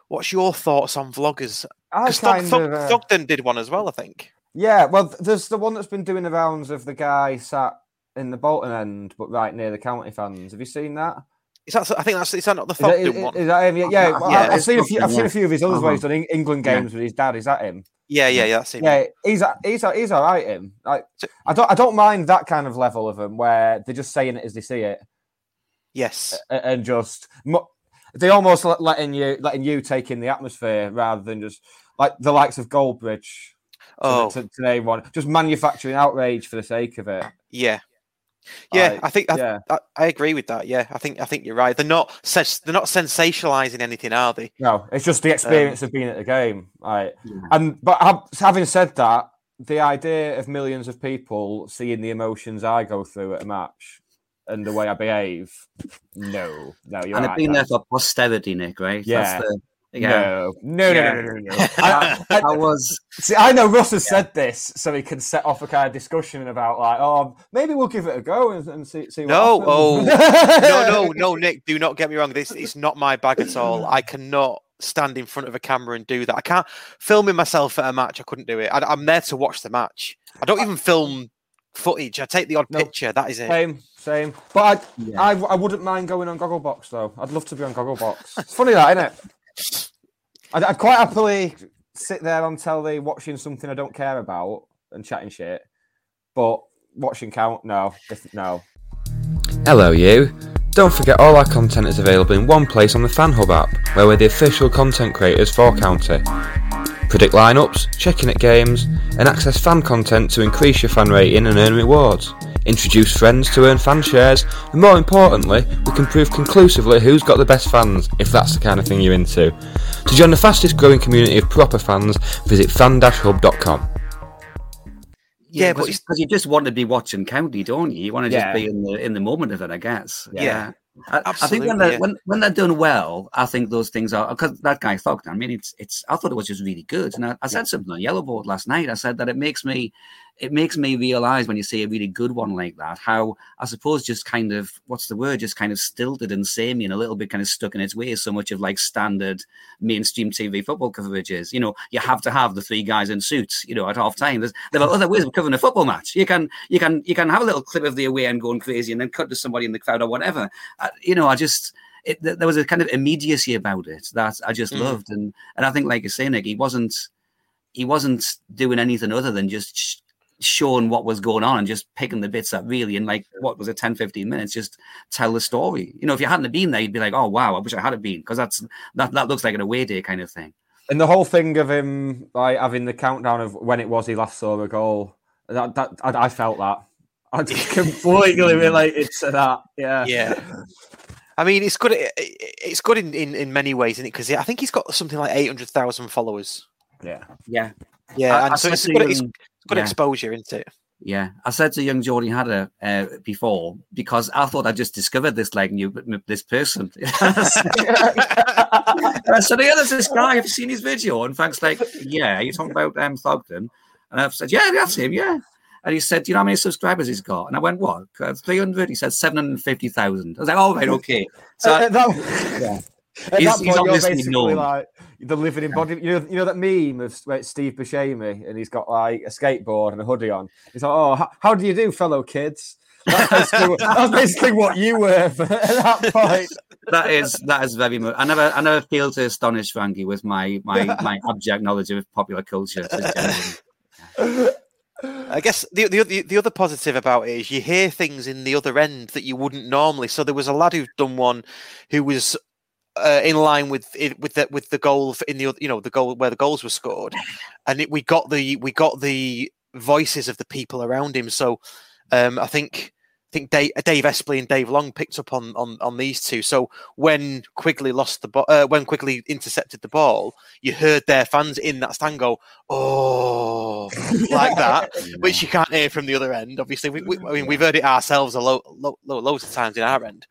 what's your thoughts on vloggers? I Because kind Thug, uh, Thogden did one as well, I think. Yeah, well, there's the one that's been doing the rounds of the guy sat in the Bolton end, but right near the county fans. Have you seen that? Is that, I think that's is that not the Is Thogden is, one? is that him? Yeah, yeah. well, Yeah, I- I've seen a few. I've seen a few of his others where he's Uh-huh. done Eng- England Yeah. games with his dad. Is that him? Yeah, yeah, yeah. That's him. Yeah, he's he's he's all right. Him. Like, I don't I don't mind that kind of level of him where they're just saying it as they see it Yes. a- and just they almost letting you letting you take in the atmosphere rather than just like the likes of Goldbridge. to- Oh, to, to name one, just manufacturing outrage for the sake of it. yeah. Yeah, Like, I think I, yeah. I, I agree with that. Yeah, I think I think you're right. They're not sens- they're not sensationalizing anything, are they? No, it's just Um, the experience of being at the game. Right. And but ha- having said that, the idea of millions of people seeing the emotions I go through at a match and the way I behave, no, no, you're and right. it's been there for posterity, Nick. Right? Yeah. That's the, yeah. No, no, Yeah. no, no, no, no, <laughs> no. I, I- I was. <laughs> see, I know Russ has said this so he can set off a kind of discussion about like, oh, maybe we'll give it a go and, and see, see what No, oh, <laughs> no, no, no, Nick. Do not get me wrong. This is not my bag at all. I cannot stand in front of a camera and do that. I can't filming myself at a match. I couldn't do it. I, I'm there to watch the match. I don't even film footage. I take the odd No. picture. That is it. Same, same. But I, Yeah. I, I wouldn't mind going on Gogglebox though. I'd love to be on Gogglebox. It's funny that, isn't it? I'd, I'd quite happily sit there on telly watching something I don't care about and chatting shit. But watching count, no, no. Hello, you. Don't forget all our content is available in one place on the FanHub app, where we're the official content creators for County. Predict lineups, check in at games, and access fan content to increase your fan rating and earn rewards. Introduce friends to earn fan shares, and more importantly, we can prove conclusively who's got the best fans, if that's the kind of thing you're into. To join the fastest growing community of proper fans, visit fan-hub.com. Yeah, Yeah, but because you just want to be watching county, don't you? You want to just Yeah. be in the in the moment of it, I guess. Yeah. I, I think when they're when, when they're done well, I think those things are because that guy Thogden. I mean, it's it's. I thought it was just really good, and I, I said something on Yellow Board last night. I said that it makes me, it makes me realize when you see a really good one like that, how I suppose just kind of what's the word, just kind of stilted and samey and a little bit kind of stuck in its ways. So much of like standard mainstream TV football coverage is, you know, you have to have the three guys in suits, you know, at half time. There's there are other ways of covering a football match. You can you can you can have a little clip of the away and going crazy, and then cut to somebody in the crowd or whatever. Uh, you know, I just it, there was a kind of immediacy about it that I just Mm. loved, and and I think, like you say, Nick, he wasn't he wasn't doing anything other than just sh- showing what was going on and just picking the bits up really in like what was it 10 15 minutes just tell the story you know if you hadn't been there you'd be like oh wow i wish i had have been because that's that, that looks like an away day kind of thing And the whole thing of him like having the countdown of when it was he last saw a goal, that, that I, I felt that. <laughs> I completely related to that. Yeah, Yeah. I mean, it's good. it- it- It's good in, in, in many ways, isn't it? Because I think he's got something like eight hundred thousand followers. Yeah, yeah Yeah, I- and I so it's good. It's him- good yeah. exposure, isn't it? Yeah, I said to young Geordie Hatter uh, before because I thought I just discovered this like new this person. <laughs> and I said, "Yeah, there's this guy. Have you seen his video?" And Frank's like, "Yeah, you're talking about um, Thogden." And I've said, "Yeah, that's him. Yeah." And he said, "Do you know how many subscribers he's got?" And I went, "What? Three hundred? He said seven hundred fifty thousand. I was like, "Oh, right, okay." So At- at that- <laughs> yeah. At He's- that he's point, you're obviously basically known. like the living embodiment. You know, you know that meme of where it's Steve Buscemi and he's got like a skateboard and a hoodie on. He's like, "Oh, how, how do you do, fellow kids?" That's basically, what- that's basically what you were <laughs> at that point. that is that is very much. I never I never feel to astonish Frankie with my my <laughs> my abject knowledge of popular culture. I guess the, the the the other positive about it is you hear things in the other end that you wouldn't normally. So there was a lad who'd done one who was uh, in line with with the with the goal in the you know the goal where the goals were scored, and it, we got the we got the voices of the people around him. So um, I think I think Dave, Dave Espley and Dave Long picked up on on, on these two. So when Quigley lost the ball, uh, when Quigley intercepted the ball, you heard their fans in that stand go, "Oh," <laughs> like that, which you can't hear from the other end. Obviously, we, we, I mean, we've heard it ourselves a lo- lo- lo- loads of times in our end.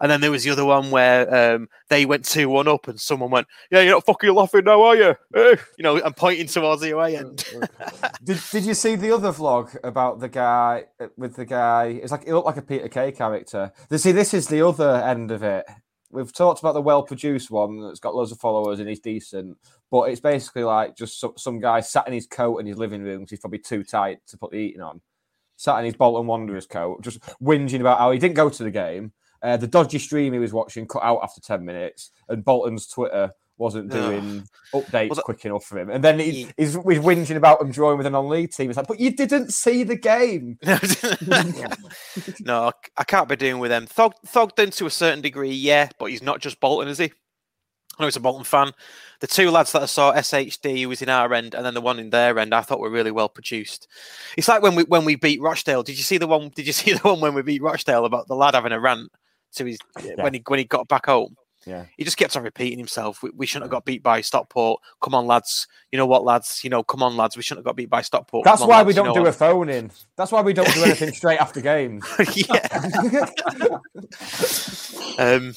And then there was the other one where um, they went two one up, and someone went, "Yeah, you're not fucking laughing now, are you?" Eh," <laughs> You know, and pointing towards the away end. <laughs> Did, did you see the other vlog about the guy with the guy? It's like it looked like a Peter Kay character. See, this is the other end of it. We've talked about the well-produced one that's got loads of followers and he's decent, but it's basically like just some, some guy sat in his coat in his living room 'cause he's probably too tight to put the eating on. Sat in his Bolton Wanderers coat, just whinging about how he didn't go to the game. Uh, the dodgy stream he was watching cut out after ten minutes, and Bolton's Twitter wasn't Ugh. doing updates Well, quick enough for him. And then he, he's, he's whinging about him drawing with an non-league team. It's like, but you didn't see the game. <laughs> no, <laughs> I can't be doing with them. Thog, Thogden to a certain degree, yeah, but he's not just Bolton, is he? I know he's a Bolton fan. The two lads that I saw, SHD, who was in our end, and then the one in their end, I thought were really well produced. It's like when we when we beat Rochdale. Did you see the one? Did you <laughs> see the one when we beat Rochdale about the lad having a rant to his when he when he got back home? Yeah. He just kept on repeating himself. We, we shouldn't have got beat by Stockport. Come on, lads. You know what, lads? You know, come on, lads. We shouldn't have got beat by Stockport. That's on, why lads. we don't know do what? a phone in. That's why we don't do anything <laughs> straight after games. <laughs> yeah. <laughs> Um,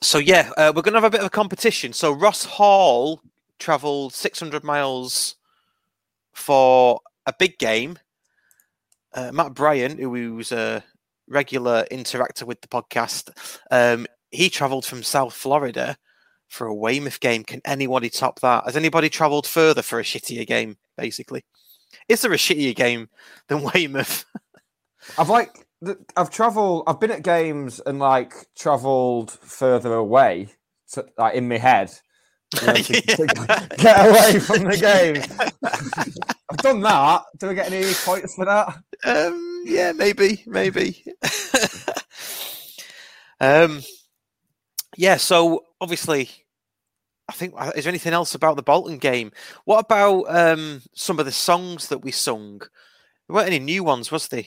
so yeah, uh, we're going to have a bit of a competition. So Ross Hall travelled 600 miles for a big game. Uh, Matt Bryan, who was a regular interactor with the podcast, um, he travelled from South Florida for a Weymouth game. Can anybody top that? Has anybody travelled further for a shittier game? Basically, is there a shittier game than <laughs> Weymouth? I've like I've travelled. I've been at games and like travelled further away, to, like in my head, <laughs> you know, to, to get away from the game. <laughs> I've done that. Do I get any points for that? Um, yeah, maybe, maybe. um, yeah. So obviously, I think uh, is there anything else about the Bolton game? What about um some of the songs that we sung? There weren't any new ones, was there?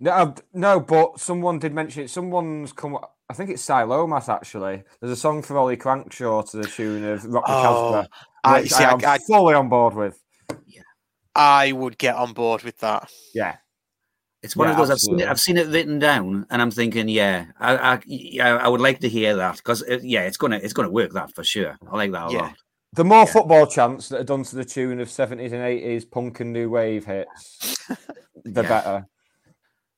No, no, but someone did mention it. Someone's come. I think it's Silomas actually. There's a song from Ollie Crankshaw to the tune of Rock the Oh, Casbah, I- which see, I I- am I- fully on board with. I would get on board with that. Yeah. It's one Yeah, of those I've seen, it, I've seen it written down, and I'm thinking, yeah, I, I, yeah, I would like to hear that because uh, yeah, it's gonna it's gonna work that for sure. I like that a Yeah. lot. The more football chants that are done to the tune of 70s and 80s punk and new wave hits, <laughs> the Yeah. better.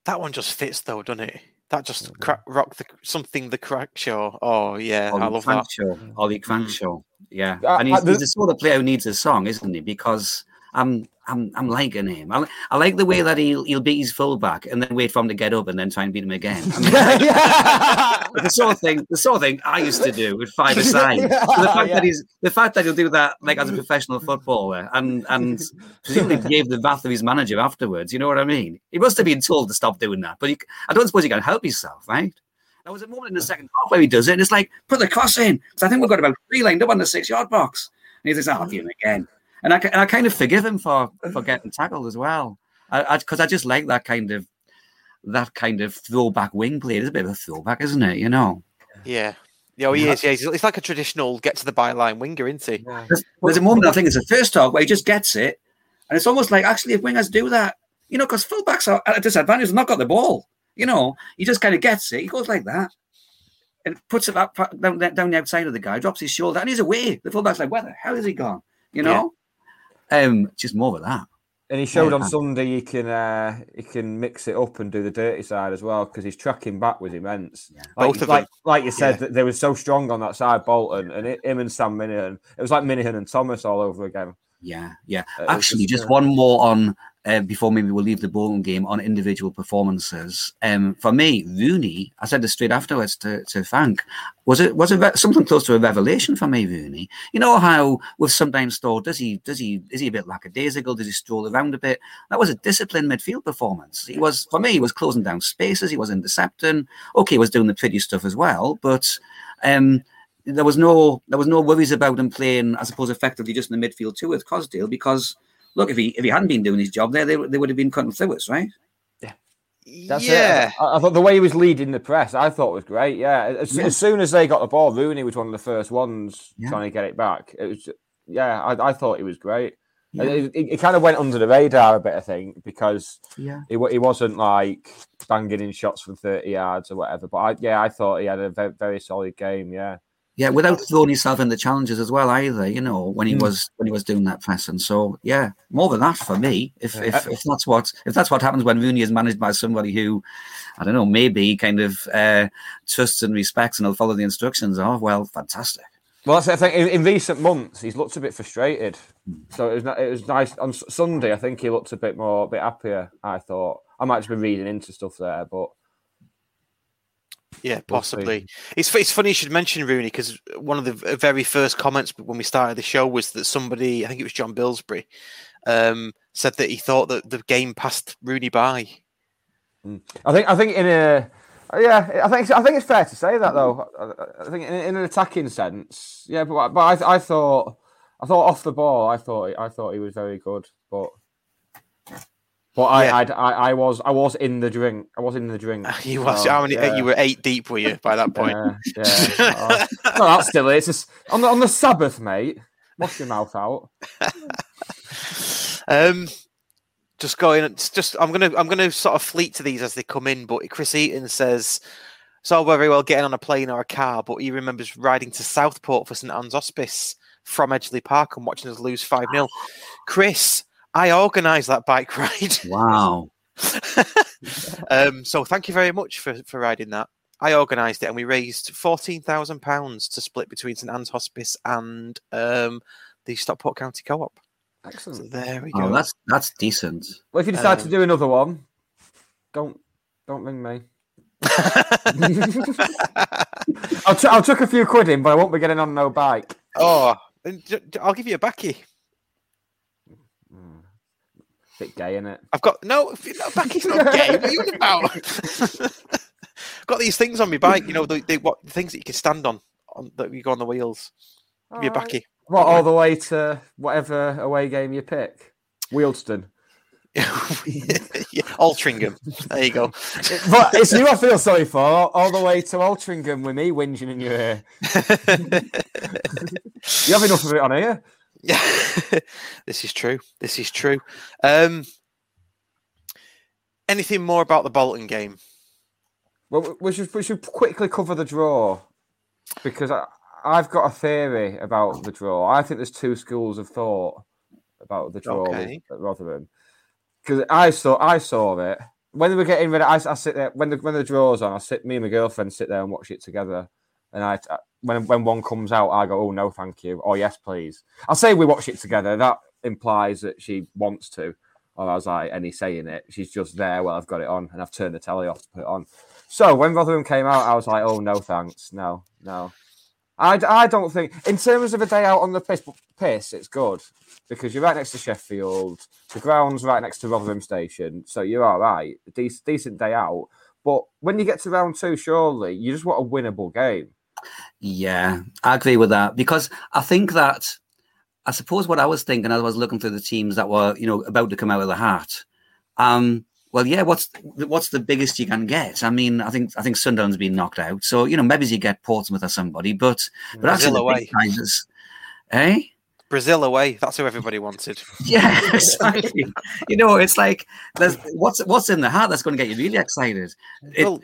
That one just fits though, doesn't it? That just crack, rock the something the crack show. Oh yeah, I love Crank that. Show, Ollie Crank Mm. Show. Yeah, Uh, and he's, uh, the- he's the sort of player who needs a song, isn't he? Because I'm I'm I'm liking him. I, I like the way that he'll he'll beat his fullback and then wait for him to get up and then try and beat him again. I mean, <laughs> the sort of thing the sort of thing I used to do with five <laughs> aside. So the fact Yeah. that he's the fact that he'll do that like as a professional footballer and and presumably gave the wrath of his manager afterwards. You know what I mean? He must have been told to stop doing that, but he, I don't suppose he can help himself, right? There was a moment in the second half where he does it, and it's like, put the cross in. So I think we've got about three lined up on the six yard box. And he says, I'll give him again. And I, and I kind of forgive him for, for uh. getting tackled as well. Because I, 'cause I just like that kind of that kind of throwback wing play. It's a bit of a throwback, isn't it? You know? Yeah. Yeah, oh, he is. Yeah, he's, he's like a traditional get to the byline winger, isn't he? There's, there's a moment, I think it's the first talk, where he just gets it. And it's almost like, actually, if wingers do that, you know, because fullbacks are at a disadvantage, they've not got the ball. You know, he just kind of gets it. He goes like that and puts it up down, down the outside of the guy, drops his shoulder, and he's away. The fullback's like, where the hell is he gone? You know? Um, just more of that. And he showed on Sunday he can uh, he can mix it up and do the dirty side as well because his tracking back was immense. Like, Both of like, them. like you said, Yeah. they were so strong on that side, Bolton and it, him and Sam Minihan. It was like Minihan and Thomas all over again. Yeah, yeah. Uh, Actually, just, just uh, one more on uh, before maybe we'll leave the Bolton game on individual performances. Um, for me, Rooney, I said this straight afterwards to, to Frank, was it was it re- something close to a revelation for me, Rooney. You know how we've sometimes thought, does he does he is he a bit lackadaisical? Does he stroll around a bit? That was a disciplined midfield performance. He was for me, he was closing down spaces, he was intercepting. Okay, he was doing the pretty stuff as well, but um there was no there was no worries about him playing, I suppose, effectively just in the midfield too with Croasdale because look, if he if he hadn't been doing his job there, they, they would have been cutting through us, right? Yeah, That's yeah. it. I, I thought the way he was leading the press, I thought was great. Yeah, as, Yeah. as soon as they got the ball, Rooney was one of the first ones Yeah. trying to get it back. It was, yeah, I, I thought he was great. Yeah. And It, it, kind of went under the radar a bit, I think, because Yeah. he, wa- he wasn't like banging in shots from thirty yards or whatever. But I, yeah, I thought he had a very, very solid game. Yeah. Yeah, without throwing himself in the challenges as well either, you know, when he Mm. was when he was doing that pressing. So yeah, more than that for me. If if, if that's what if that's what happens when Rooney is managed by somebody who, I don't know, maybe kind of uh, trusts and respects and will follow the instructions of, well, fantastic. Well, that's the thing. In, in recent months, he's looked a bit frustrated. So it was it was nice on Sunday. I think he looked a bit more, a bit happier. I thought I might just be reading into stuff there, but Yeah, We'll possibly. It's it's funny you should mention Rooney because one of the very first comments when we started the show was that somebody, I think it was John Billsbury, um, said that he thought that the game passed Rooney by. I think I think in a yeah, I think I think it's fair to say that though. I- I think in, in an attacking sense, yeah, but but I, I thought I thought off the ball, I thought I thought he was very good, but but I Yeah. I, I, I was I was in the drink. I was in the drink. <laughs> You was so, how many? yeah. You were eight deep, were you by that <laughs> point? Yeah, yeah. <laughs> oh, no, that still is. It's just, on the on the Sabbath, mate. Wash your mouth out. Um, just going. It's just I'm gonna I'm gonna sort of fleet to these as they come in. But Chris Eaton says it's all very well getting on a plane or a car, but he remembers riding to Southport for St Anne's Hospice from Edgeley Park and watching us lose five 0 <sighs> Chris, I organised that bike <laughs> ride. Wow. <laughs> um, so thank you very much for, for riding that. I organised it and we raised fourteen thousand pounds to split between St Anne's Hospice and um, the Stockport County Co-op. So Excellent. there we go. Oh, that's that's decent. Well, if you decide Um, to do another one, don't don't ring me. <laughs> I'll, ch- I'll chuck a few quid in, but I won't be getting on no bike. Oh, and j- j- I'll give you a backy. Bit gay, innit? I've got no, no backy's not gay. What are you on about? <laughs> got these things on my bike. You know, the, the what the things that you can stand on, on that you go on the wheels. Give you a backy. What, all the way to whatever away game you pick? Wealdstone. <laughs> yeah, Altrincham. There you go. <laughs> But it's you I feel sorry for. All, all the way to Altrincham with me whinging in your ear. you have enough of it on here. Yeah, <laughs> this is true. This is true. Um, anything more about the Bolton game? Well, we should we should quickly cover the draw because I, I've got a theory about the draw. I think there's two schools of thought about the draw Okay. at Rotherham because I saw I saw it when we were getting ready. I, I sit there when the when the draw's on. I sit me and my girlfriend sit there and watch it together. And I when when one comes out, I go, "Oh no, thank you," or "Yes, please." I say we watch it together. That implies that she wants to, or as I any saying it, she's just there. Well, I've got it on, and I've turned the telly off to put it on. So when Rotherham came out, I was like, "Oh no, thanks, no, no." I, I don't think in terms of a day out on the piss, piss it's good because you're right next to Sheffield. The ground's right next to Rotherham Station, so you're all right. A decent day out. But when you get to round two, surely you just want a winnable game. Yeah, I agree with that because I think that I suppose what I was thinking as I was looking through the teams that were you know about to come out of the hat. Um, well, yeah, what's what's the biggest you can get? I mean, I think I think Sunderland's been knocked out, so you know maybe you get Portsmouth or somebody, but but actually Brazil the big prizes, eh? Brazil away. That's who everybody wanted. <laughs> Yeah, exactly. you know, it's like there's what's what's in the hat that's going to get you really excited. It, Well-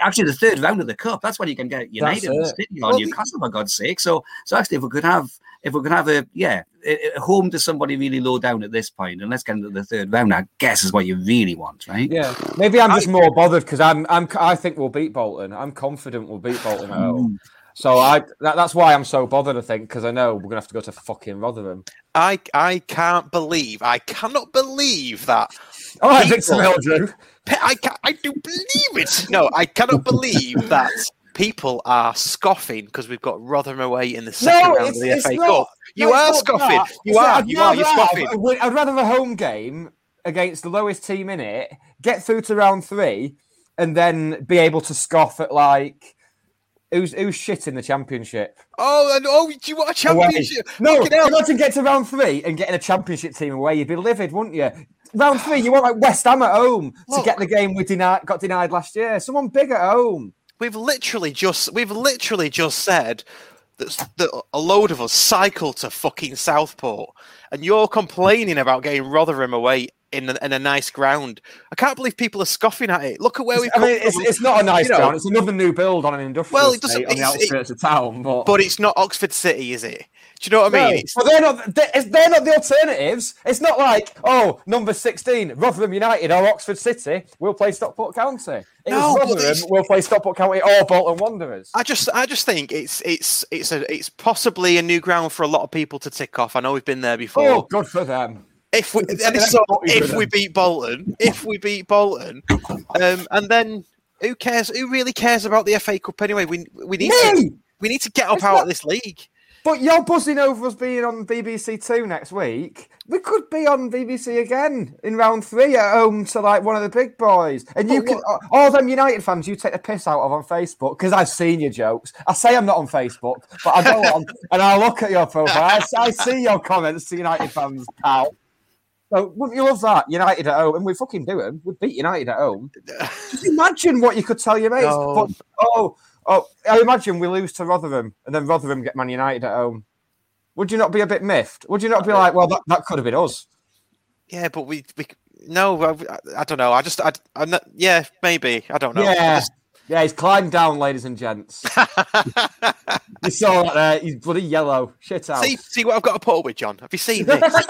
actually, the third round of the cup that's when you can get United and it. City or Well, Newcastle for God's sake. So, so actually, if we could have if we could have a yeah a, a home to somebody really low down at this point, and let's get into the third round, I guess is what you really want, right? Yeah, maybe I'm just more bothered because I'm I'm I think we'll beat Bolton. I'm confident we'll beat Bolton at home. Mm. So I that, that's why I'm so bothered. I think because I know we're gonna have to go to fucking Rotherham. I I can't believe. I cannot believe that. All right, Victor Meldrew. I ca I do believe it. No, I cannot believe that people are scoffing because we've got Rotherham away in the second round of the FA Cup. You no, are scoffing. that. You It's are. that You are. You're scoffing. I'd rather have a home game against the lowest team in it, get through to round three, and then be able to scoff at like who's who's shit in the championship. Oh, and oh, do you want a away. championship? No, Fucking hell. imagine get to round three and getting a championship team away. You'd be livid, wouldn't you? Round three, you want like West Ham at home to get the game we denied, got denied last year. Someone big at home. We've literally just we've literally just said that, that a load of us cycle to fucking Southport, and you're complaining about getting Rotherham away in a, in a nice ground. I can't believe people are scoffing at it. Look at where we've I mean, it's, it's not a nice You know, ground. It's another new build on an industrial Well, it doesn't- on the it's- it- outskirts of town. But but it's not Oxford City, is it? Do you know what I mean? No, It's, but they're not. They're, they're not the alternatives. It's not like oh, number sixteen, Rotherham United or Oxford City. We'll play Stockport County. It No, Rotherham. We'll play Stockport County or Bolton Wanderers. I just I just think it's it's it's a it's possibly a new ground for a lot of people to tick off. I know we've been there before. Oh, good for them. If we and an so export if we beat Bolton, if we beat Bolton, um, and then who cares? Who really cares about the FA Cup anyway? We we need to we need to get up It's out not- of this league. But you're buzzing over us being on BBC Two next week. We could be on BBC again in round three at home to like one of the big boys. And you But can all them United fans you take the piss out of on Facebook because I've seen your jokes. I say I'm not on Facebook, but I go on <laughs> and I look at your profile. I, I see your comments to United fans, pal. So wouldn't you love that? United at home, and we fucking do them. We beat United at home. Just imagine what you could tell your mates. No. But, oh, oh, I imagine we lose to Rotherham, and then Rotherham get Man United at home. Would you not be a bit miffed? Would you not be uh, like, well, that, that could have been us? Yeah, but we, we no, I, I don't know. I just I, I'm not. Yeah, maybe I don't know. I just- Yeah, he's climbed down, ladies and gents. <laughs> you saw that there. He's bloody yellow. Shit out. see see what I've got to put up with, John. Have you seen this? <laughs>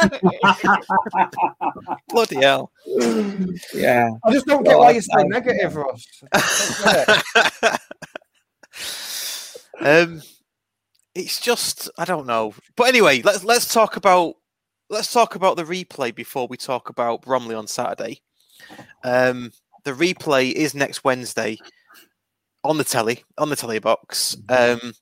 Bloody hell! Yeah. I just don't get why you're so negative, Ross. <laughs> um, it's just I don't know. But anyway, let's let's talk about let's talk about the replay before we talk about Bromley on Saturday. Um, the replay is next Wednesday on the telly on the telly box. Um,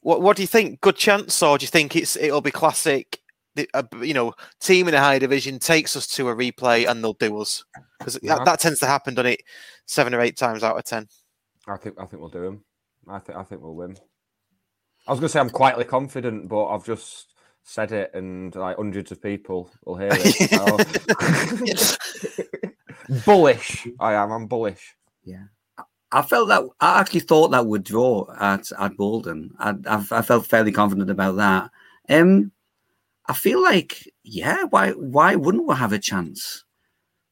what what do you think? Good chance, or do you think it's it'll be classic? The, uh, you know, team in a high division takes us to a replay and they'll do us because Yeah. that, that tends to happen, doesn't it? Seven or eight times out of ten. I think I think we'll do them. I think I think we'll win. I was going to say I'm quietly confident, but I've just said it, and like hundreds of people will hear it. <laughs> <laughs> bullish, I am. I'm bullish. Yeah. I felt that I actually thought that would draw at at Bolton. I, I, I felt fairly confident about that. Um, I feel like yeah, why why wouldn't we have a chance?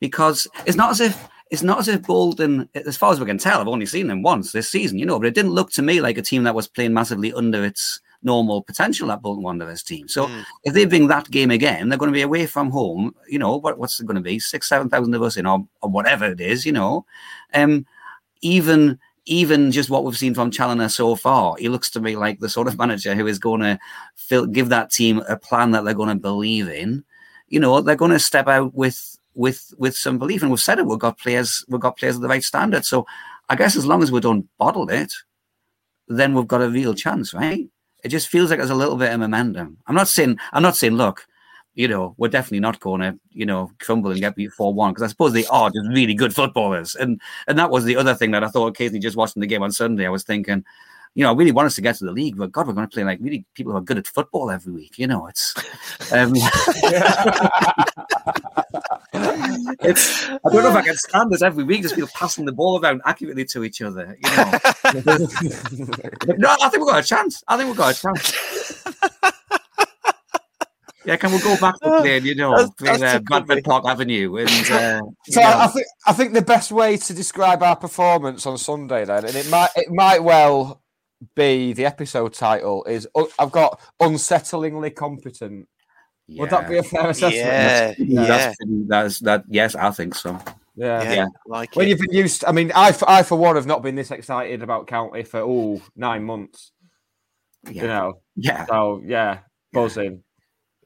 because it's not as if it's not as if Bolton, as far as we can tell, I've only seen them once this season, you know, but it didn't look to me like a team that was playing massively under its normal potential that Bolton Wanderers team. So Mm. if they bring that game again, they're going to be away from home. You know what? What's it going to be? Six, seven thousand of us in, or, or whatever it is. You know, um, even even just what we've seen from Challinor so far, he looks to me like the sort of manager who is going to give that team a plan that they're going to believe in. You know, they're going to step out with with with some belief, and we've said it. We've got players. We've got players of the right standard. So I guess as long as we don't bottle it, then we've got a real chance, right? It just feels like there's a little bit of momentum. I'm not saying I'm not saying look, you know, we're definitely not going to, you know, crumble and get beat four one because I suppose they are just really good footballers, and and that was the other thing that I thought occasionally just watching the game on Sunday, I was thinking, you know, I really want us to get to the league, but God, we're going to play like really people who are good at football every week. You know, it's. Um, <laughs> <laughs> it's I don't know if I can stand this every week. Just people passing the ball around accurately to each other. You know. <laughs> No, I think we've got a chance. I think we've got a chance. Yeah, can we go back to playing, you know, That's- playing that's uh, Bradford Park Avenue and uh, So you know. I think I think the best way to describe our performance on Sunday then, and it might it might well be the episode title is uh, I've got unsettlingly competent. Would that be a fair assessment? Yeah, yeah. That's, that's that. Yes, I think so. Yeah, Yeah, like when it. you've been used, I mean, I, for- I for one have not been this excited about county for all nine months. You know, yeah. So yeah, buzzing.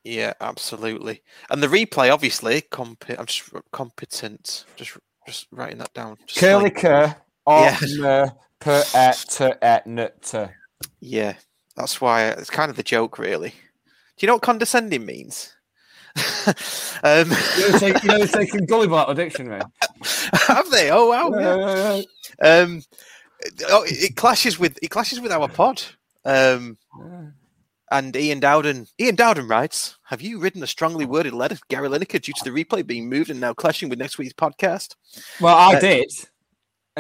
Yeah, absolutely. And the replay, obviously, comp- I'm just competent. Just just writing that down. Just Curly like- cur, Yeah. per et ter et ter. Yeah, that's why it's kind of the joke, really. Do you know what condescending means? <laughs> um, You know, take, you know, taking <laughs> gullible out of the dictionary. have they? Oh wow! Yeah, yeah. Um, oh, it it clashes with it clashes with our pod. Um, and Ian Dowden, Ian Dowden writes, "Have you written a strongly worded letter to Gary Lineker due to the replay being moved and now clashing with next week's podcast?" Well, I Uh, did.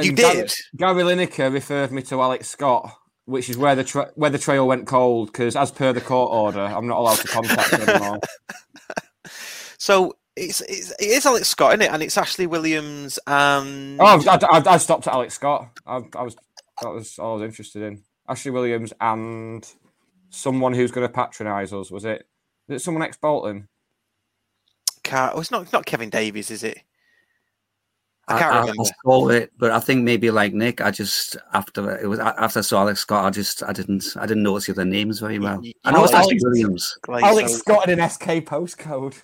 You Gary- did? Gary Lineker referred me to Alex Scott, which is where the tra- where the trail went cold because, as per the court order, I'm not allowed to contact him anymore. <laughs> So it's, it's it is Alex Scott, isn't it? And it's Ashley Williams and Oh, I, I, I stopped at Alex Scott. I, I was that was all I was interested in. Ashley Williams and someone who's going to patronise us. Was it? Is it someone ex Bolton? Car- oh, it's not it's not Kevin Davies, is it? I I, can't I, remember. I saw it, but I think maybe like Nick, I just after it was after I saw Alex Scott, I just I didn't I didn't notice the other names very well. I know it's Alex- Ashley Williams. Alex Scott in an SK postcode.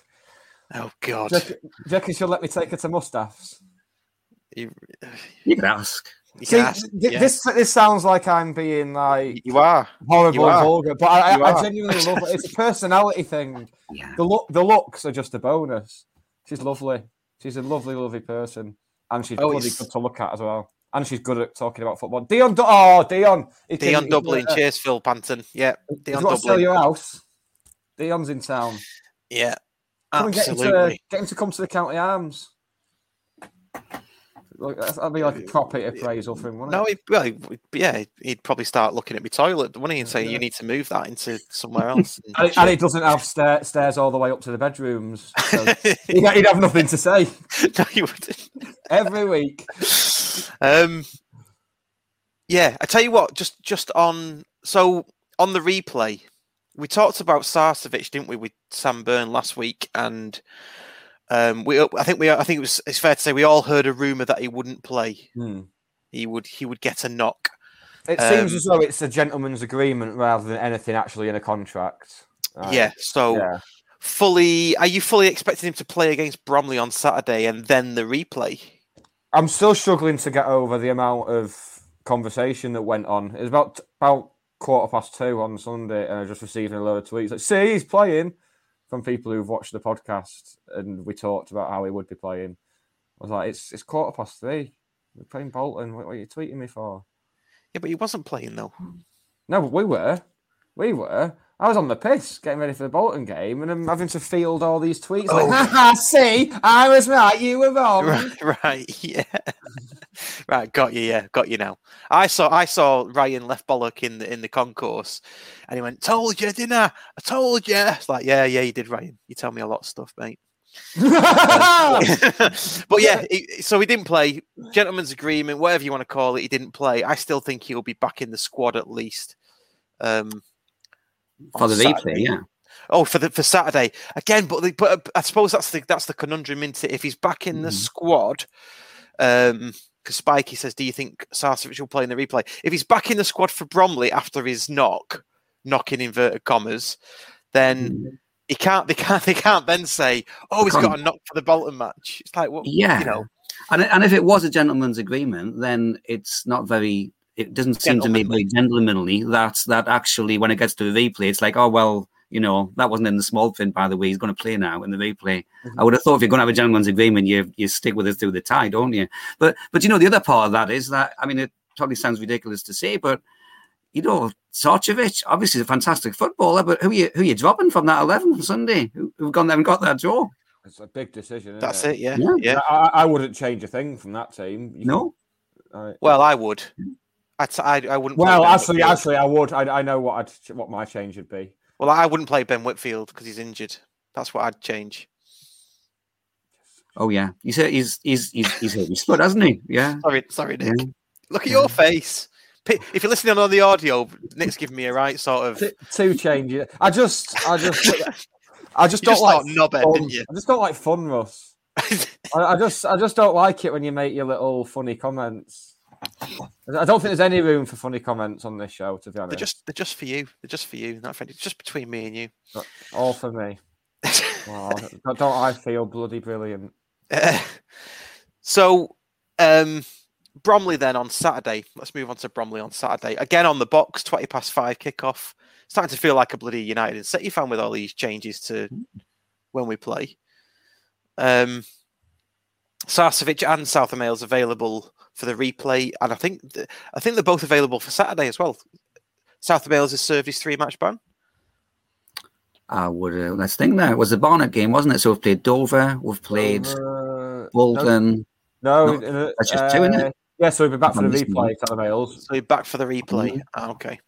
Oh God! Do you reckon- do you reckon she'll let me take her to Mustaph's? You, You can ask. See, th- yeah. this this sounds like I'm being like you are horrible You are. vulgar, but I, I, I genuinely love it. It's a personality thing. Yeah. The look, the looks are just a bonus. She's lovely. She's a lovely, lovely person, and she's Oh, bloody it's- good to look at as well. And she's good at talking about football. Dion, Du- oh Dion, he Dion Dublin. Cheers, Phil Panton. Yeah, Dion to sell your house. Dion's in town. Yeah, Come and get him, to, absolutely. get him to come to the County Arms. Like, that's- that'd be like a proper appraisal for him, wouldn't No, it? he, well, he- yeah, he'd probably start looking at my toilet, wouldn't he, and say, "You need to move that into somewhere else." And- And it, and it doesn't have stair, stairs all the way up to the bedrooms. So <laughs> he'd, he'd have nothing to say <laughs> no, you wouldn't. every week. Um, yeah, I tell you what, just just on so on the replay, we talked about Sarcevic, didn't we, with Sam Byrne last week, and um, we I think we I think it was it's fair to say we all heard a rumor that he wouldn't play. Hmm. He would he would get a knock. It seems Um, as though it's a gentleman's agreement rather than anything actually in a contract. Right. Yeah, so Yeah. fully, are you fully expecting him to play against Bromley on Saturday and then the replay? I'm still struggling to get over the amount of conversation that went on. It was about about quarter past two on Sunday, and I just received a load of tweets like, "See, he's playing," from people who've watched the podcast, and we talked about how he would be playing. I was like, "It's it's quarter past three. We're playing Bolton. What, what are you tweeting me for?" Yeah, but he wasn't playing though. No, but we were. We were. I was on the piss getting ready for the Bolton game, and I'm having to field all these tweets like, oh. <laughs> see, I was right, you were wrong." <laughs> Right, right, <laughs> yeah. <laughs> right, got you, yeah, got you now. I saw I saw Ryan left bollock in the in the concourse and he went, Told you, didn't I? I told you. It's like, yeah, yeah, you did, Ryan. You tell me a lot of stuff, mate. <laughs> <laughs> but yeah, he, so he didn't play. Gentleman's agreement, whatever you want to call it, he didn't play. I still think he'll be back in the squad at least. Um, For the replay, yeah. Oh, for the for Saturday again, but the, but uh, I suppose that's the that's the conundrum into it. If he's back in the Mm. squad, um, because Spikey says, "Do you think Sarcevic will play in the replay?" If he's back in the squad for Bromley after his knock, knocking inverted commas, then mm. he can't. They can't. <laughs> They can't then say, "Oh, he's got a knock for the Bolton match." It's like, well, Yeah. you know, And and if it was a gentleman's agreement, then it's not very. It doesn't seem to me very gentlemanly that that actually when it gets to the replay, it's like, oh well, you know, that wasn't in the small print. By the way, he's going to play now in the replay. Mm-hmm. I would have thought if you're going to have a gentleman's agreement, you you stick with it through the tie, don't you? But but you know, the other part of that is that I mean, it totally sounds ridiculous to say, but you know, Sarcevic obviously is a fantastic footballer, but who you who you dropping from that eleven on Sunday? Who, who've gone there and got that draw? It's a big decision. Isn't That's it? it, yeah, Yeah. yeah. I, I wouldn't change a thing from that team. You No. can- I- Well, I would. I'd, s- I, I wouldn't. well, actually, actually, I would. I, I know what I'd, what my change would be. Well, I wouldn't play Ben Whitfield because he's injured. That's what I'd change. Oh yeah, he's he's he's he's he's hurt his foot, hasn't he? Yeah. Sorry, sorry, Nick. Look at your face. If you're listening on the audio, Nick's giving me a right sort of. T- two changes. I just, I just, <laughs> I just don't just like thought knobhead, fun. didn't you? I just don't like fun, Russ. <laughs> I, I just, I just don't like it when you make your little funny comments. I don't think there's any room for funny comments on this show, to be honest. They're just, they're just for you. They're just for you. Not for it's just between me and you. all for me. <laughs> Don't, don't I feel bloody brilliant? Uh, so, um, Bromley then on Saturday. Let's move on to Bromley on Saturday. Again on the box, 20 past five kickoff. Starting to feel like a bloody United and City fan with all these changes to when we play. Um, Sarcevic and Southam-Hales available for the replay, and I think th- I think they're both available for Saturday as well. Southam-Hales has served his three match ban. I would. Uh, let's think now. It was the Barnet game, wasn't it? So we've played Dover, we've played Uh, Bolton. No, No, uh, that's just two, isn't uh, it? Yeah, so we'll be back for the I'm missing replay, Southam-Hales. So you're back for the replay. Mhm. Ah, okay.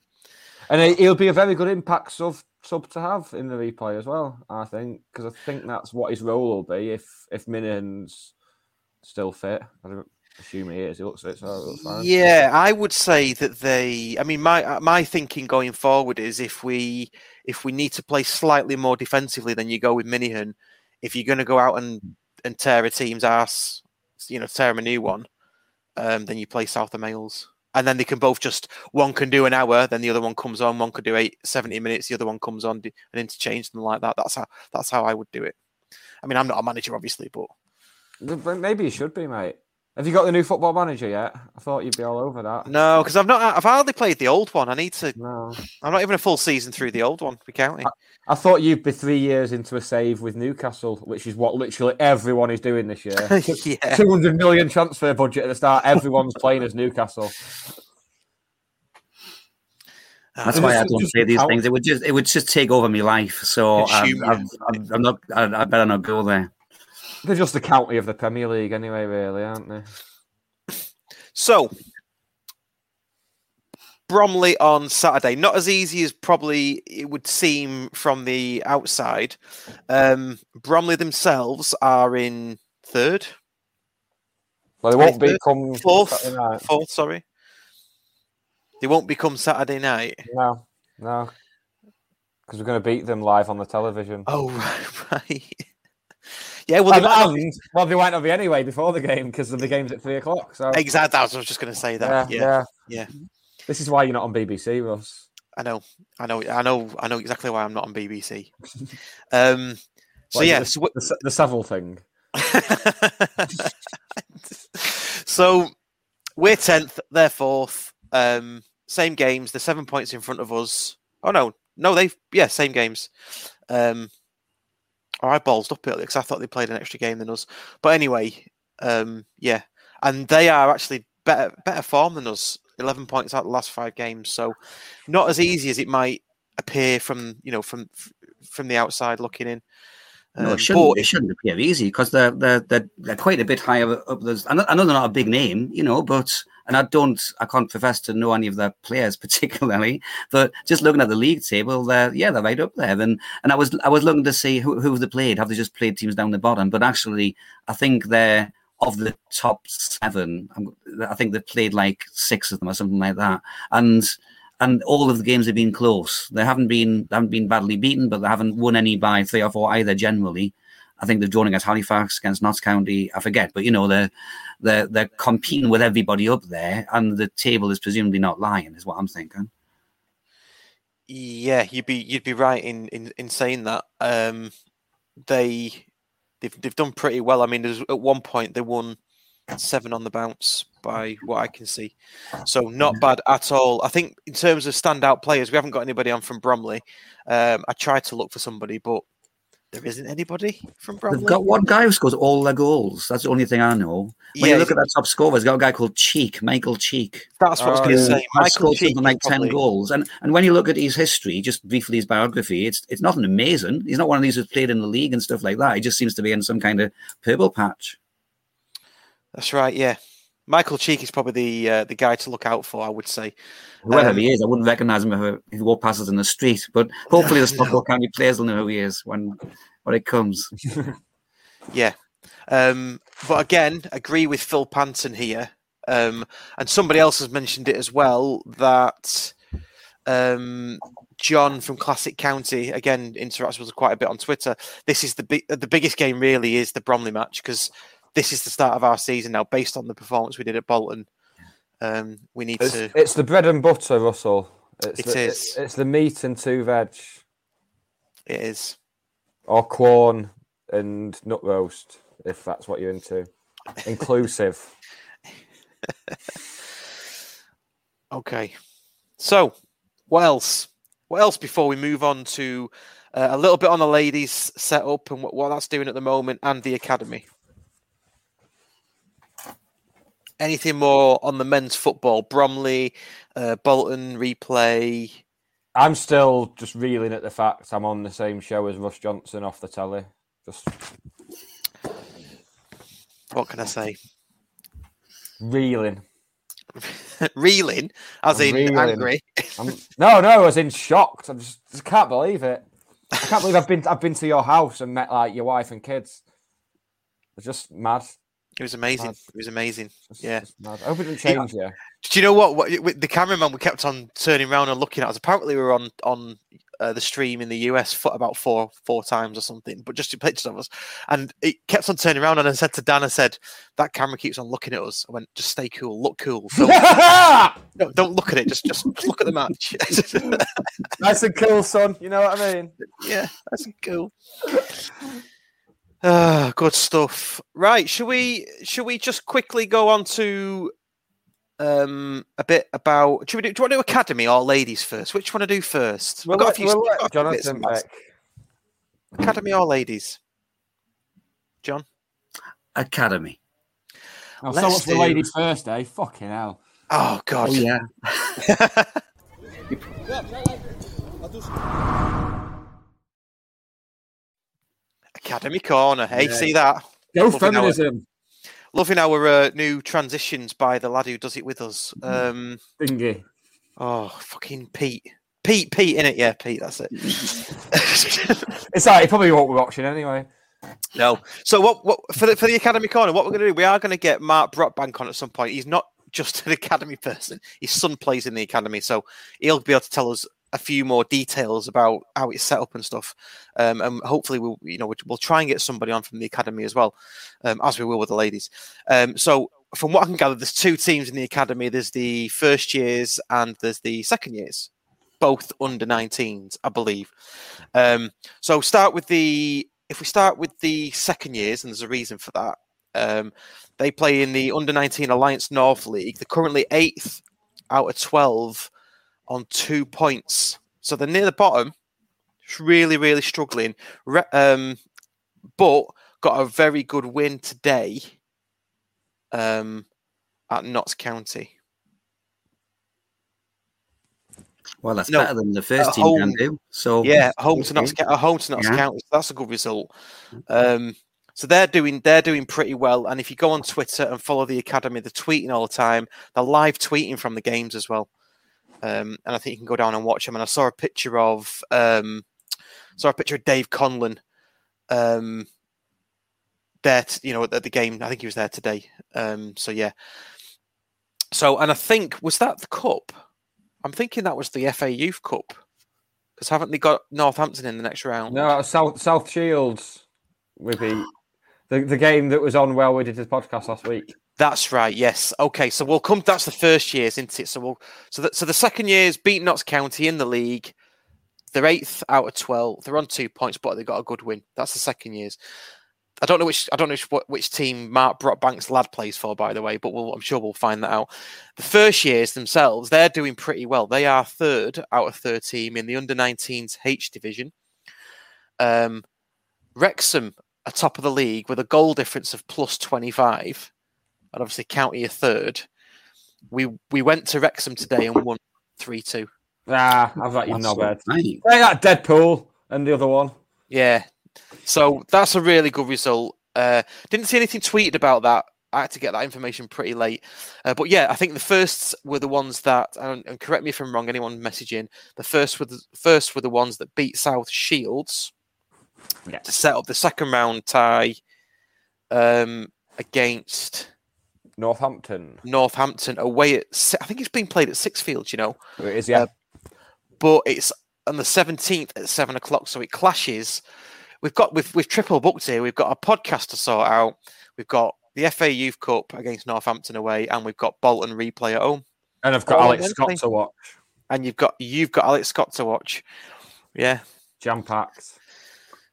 And he- he'll be a very good impact sub sub to have in the replay as well. I think because I think that's what his role will be if if Minihan's still fit. I don't assume he is. He looks so it looks fine. Yeah, I would say that they. I mean, my uh, my thinking going forward is if we if we need to play slightly more defensively, then you go with Minihan. If you're going to go out and and tear a team's ass, you know, tear them a new one, um, then you play Southam-Hales. And then they can both just one can do an hour, then the other one comes on. One could do eight, 70 minutes, the other one comes on, and interchange them like that. That's how that's how I would do it. I mean, I'm not a manager, obviously, but But Maybe he should be, mate. Have you got the new football manager yet? I thought you'd be all over that. no, because I've not. I've hardly played the old one. I need to. No. I'm not even a full season through the old one. We counting. I thought you'd be three years into a save with Newcastle, which is what literally everyone is doing this year. <laughs> Yeah. 200 million transfer budget at the start. Everyone's playing as Newcastle. That's why I don't say these how- things. It would just it would just take over my life. So um, I've, Consume you. I've, I've, I'm not. I, I better not go there. They're just the county of the Premier League, anyway, really, aren't they? So, Bromley on Saturday. Not as easy as probably it would seem from the outside. Um, Bromley themselves are in third. Well, they won't Third? become fourth. Night. Fourth, sorry. They won't become Saturday night. No, no, because we're going to beat them live on the television. Oh, <laughs> right, right. Yeah, well, they and, and- well, they might not be anyway before the game because the game's at three o'clock. So exactly. I was just going to say that. yeah, Yeah, yeah, yeah. This is why you're not on BBC, Ross. I know, I know, I know, I know exactly why I'm not on BBC. <laughs> Um, so What yeah, the, so what- the, the Savile thing. <laughs> so we're tenth, they're fourth. Um, same games. The seven points in front of us. Oh no, no, they've yeah, same games. Um, or I ballsed up earlier because I thought they played an extra game than us. But anyway, um, yeah, and they are actually better better form than us. Eleven points out the last five games, so not as easy as it might appear from you know from from the outside looking in. No, Um, it shouldn't. but It shouldn't appear easy because they're, they're they're they're quite a bit higher up. There's, I know I know they're not a big name, you know, but and I don't, I can't profess to know any of their players <laughs> particularly, but just looking at the league table, they're yeah, they're right up there. And and I was I was looking to see who who have they played? Have they just played teams down the bottom? But actually, I think they're of the top seven. I think they've played like six of them or something like that, and. And all of the games have been close. They haven't been they haven't been badly beaten, but they haven't won any by three or four either. Generally, I think they've drawn against Halifax, against Notts County. I forget, but you know they're they're they're competing with everybody up there, and the table is presumably not lying, is what I'm thinking. Yeah, you'd be you'd be right in in, in saying that. Um, they they've they've done pretty well. I mean, there's, at one point they won seven on the bounce by what I can see, so not bad at all. I think in terms of standout players, we haven't got anybody on from Bromley. Um, I tried to look for somebody, but there isn't anybody from Bromley. They've got one guy who scores all their goals. That's the only thing I know. When Yeah, you look at that top scorer, there's got a guy called Cheek, Michael Cheek. That's what I was going to say. Michael scored Cheek something like is ten goals, and and when you look at his history, just briefly his biography, it's it's nothing amazing. He's not one of these who's played in the league and stuff like that. He just seems to be in some kind of purple patch. That's right. Yeah, Michael Cheek is probably the uh, the guy to look out for. I would say. Whoever Um, he is, I wouldn't recognise him if, he walked past us in the street. But hopefully, the <laughs> Stockport County players will know who he is when when it comes. <laughs> Yeah. Um, but again, agree with Phil Panton here. Um, and somebody else has mentioned it as well that um, John from Classic County again interacts with us quite a bit on Twitter. This is the big, the biggest game. Really, is the Bromley match because this is the start of our season now, based on the performance we did at Bolton. Um, we need It's, to. it's the bread and butter, Russell. It's It the, is. It's the meat and two veg, It is. or corn and nut roast, if that's what you're into. Inclusive. <laughs> Okay. So, what else? What else before we move on to uh, a little bit on the ladies' setup and what, what that's doing at the moment and the academy? Anything more on the men's football? Bromley, uh, Bolton, replay. I'm still just reeling at the fact I'm on the same show as Russ Johnson off the telly. Just What can I say? reeling. <laughs> Reeling, as I'm in reeling. angry. <laughs> I'm, no, no, I was in shocked. I just, just can't believe it. I can't believe I've been I've been to your house and met like your wife and kids. It's just mad. It was amazing. Mad. It was amazing. Yeah. Just mad. I hope it didn't change you. Do you know what? what with the cameraman we kept on turning around and looking at us. Apparently, we were on on uh, the stream in the US for about four four times or something, but just in pictures of us. And it kept on turning around. And I said to Dan, I said, "That camera keeps on looking at us." I went, "Just stay cool, look cool. <laughs> Don't, no, don't look at it. Just just just look at the match." <laughs> nice and cool, son. You know what I mean? yeah, that's cool. <laughs> Ah, good stuff. Right, should we should we just quickly go on to um a bit about should we do, do you want to do academy or ladies first? Which one to do first? We'll We've got a few- we'll got a few bits Jonathan and bobs. Academy or ladies? John? Academy. Oh, so Let's much for do- ladies first, eh? Fucking hell. Oh god. Oh yeah. <laughs> <laughs> Academy corner. Hey, Yeah. see that? Go Loving our- feminism. Loving our uh, new transitions by the lad who does it with us. Um Thingy. oh fucking Pete. Pete, Pete in it, yeah, Pete, that's it. <laughs> It's like he probably won't be watching anyway. No. So what? What for the for the academy corner? What we're going to do? We are going to get Mark Brockbank on at some point. He's not just an academy person. His son plays in the academy, so he'll be able to tell us a few more details about how it's set up and stuff. Um, and hopefully, we'll you know we'll, try and get somebody on from the academy as well, um, as we will with the ladies. Um, so. From what I can gather, there's two teams in the academy. There's the first years and there's the second years, both under 19s, I believe. Um, so start with the if we start with the second years, and there's a reason for that. Um, they play in the under 19 Alliance North League. They're currently eighth out of 12 on two points. So they're near the bottom. It's really, really struggling. Um, but got a very good win today um, at Notts County. Well, that's No, better than the first team can home. do. So Yeah, home to Notts, uh, home to Notts Yeah. County. That's a good result. Um, So they're doing they're doing pretty well. And if you go on Twitter and follow the academy, they're tweeting all the time. They're live tweeting from the games as well. Um, and I think you can go down and watch them. And I saw a picture of um, saw a picture of Dave Conlon um, there, t- you know, at the game. I think he was there today. Um, so yeah. So and I think was that the cup? I'm thinking that was the FA Youth Cup because haven't they got Northampton in the next round? No, South South Shields would be the, the game that was on while we did the podcast last week. That's right. Yes. Okay. So we'll come. That's the first year's, isn't it? So we'll. So that. So the second year's beat Notts County in the league. They're eighth out of twelve. They're on two points, but they got a good win. That's the second year's. I don't know which. I don't know which, which team Mark Brockbank's lad plays for, by the way. But we'll, I'm sure we'll find that out. The first years themselves, they're doing pretty well. They are third out of thirteen in the under 19s H division. Um, Wrexham are top of the league with a goal difference of plus 25 and obviously County a third. We we went to Wrexham today and won three two. Ah, I've got you That's knobhead. right. Hey, that Deadpool and the other one. Yeah, so that's a really good result. Uh, didn't see anything tweeted about that. I had to get that information pretty late, uh, but yeah, I think the first were the ones that, and, and correct me if I'm wrong. Anyone messaging the first were the first were the ones that beat South Shields to set up the second round tie um, against Northampton. Northampton away at. I think it's being played at Sixfields. You know, It is, yeah. Uh, but it's on the 17th at seven o'clock, so it clashes. We've got we've we've triple booked here. We've got a podcast to sort out. We've got the FA Youth Cup against Northampton away, and we've got Bolton replay at home. and I've got Oh, Alex Scott to watch. And you've got you've got Alex Scott to watch. Yeah, Jam packed.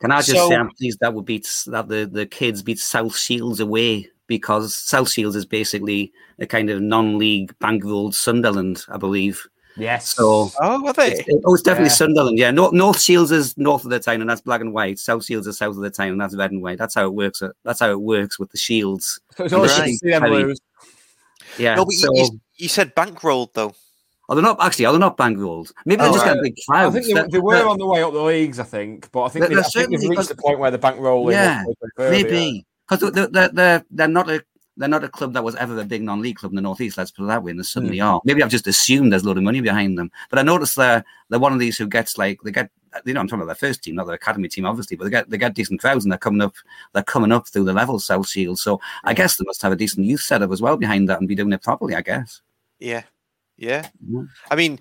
Can I just So- say I'm pleased that we beat that the, the kids beat South Shields away because South Shields is basically a kind of non-league bankrolled Sunderland, I believe. Yes. So Oh, are they? it's, it- oh, it's definitely Yeah. Sunderland. Yeah, North, North Shields is north of the town, and that's black and white. South Shields is south of the town, and that's red and white. That's how it works. That's how it works with the Shields. So it's always Right. good to see them Very- lose. Yeah. no, but so, you, you, you said bankrolled though. oh, they're not actually. Are they're not bankrolled. Maybe they Oh, just right. got a big I think they, they were on the way up the leagues, I think, but I think, They're- they, they're I think they've certainly- reached the point where the bank rolling. Yeah, was Maybe because they're, they're they're they're not a they're not a club that was ever a big non-league club in the northeast. Let's put it that way, and they suddenly Hmm. are. Maybe I've just assumed there's a lot of money behind them, but I noticed they're they're one of these who gets like they get you know I'm talking about their first team, not their academy team, obviously, but they get they get decent crowds and they're coming up they're coming up through the levels South Shield. So I guess they must have a decent youth setup as well behind that and be doing it properly. I guess. Yeah, yeah. I mean,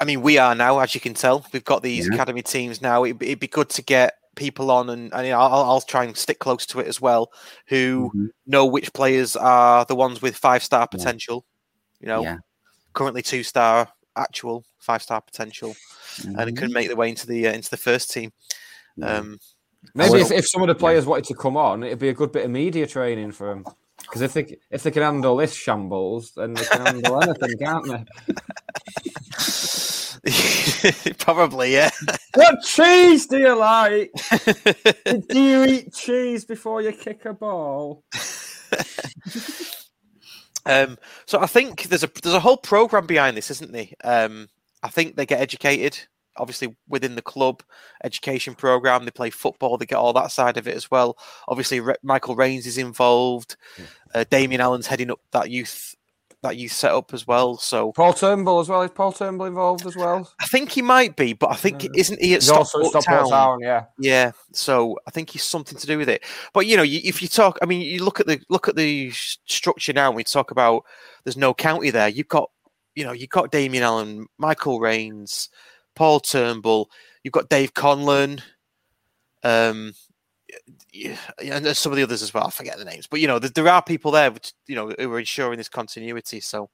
I mean, we are now, as you can tell. We've got these Yeah. academy teams now. It'd, it'd be good to get people on, and, and you know, I'll, I'll try and stick close to it as well, who Mhm. know which players are the ones with five star Yeah. potential. You know, Yeah. currently two star actual five star potential, and it Mhm. could make their way into the uh, into the first team. Um, Maybe So- if, if some of the players wanted to come on, it'd be a good bit of media training for them. Because if they if they can handle this shambles, then they can handle <laughs> anything, can't they? <laughs> <laughs> probably, yeah. <laughs> What cheese do you like? <laughs> do you eat cheese before you kick a ball? Um, so I think there's a there's a whole program behind this, isn't there? Um, I think they get educated, obviously within the club education program. They play football. They get all that side of it as well. Obviously, Re- Michael Raynes is involved. Uh, Damien Allen's heading up that youth that you set up as well. So Paul Turnbull as well. Is Paul Turnbull involved as well? I think he might be, but I think isn't he at Stockport Town? Town, yeah. Yeah, so I think he's something to do with it. But you know, you, if you talk, I mean, you look at the look at the structure now. We talk about there's no county there. You've got, you know, you've got Damien Allen, Michael Raynes, Paul Turnbull. You've got Dave Conlon, um, yeah, and there's some of the others as well. I forget the names, but you know, there, there are people there, which, you know, who are ensuring this continuity. So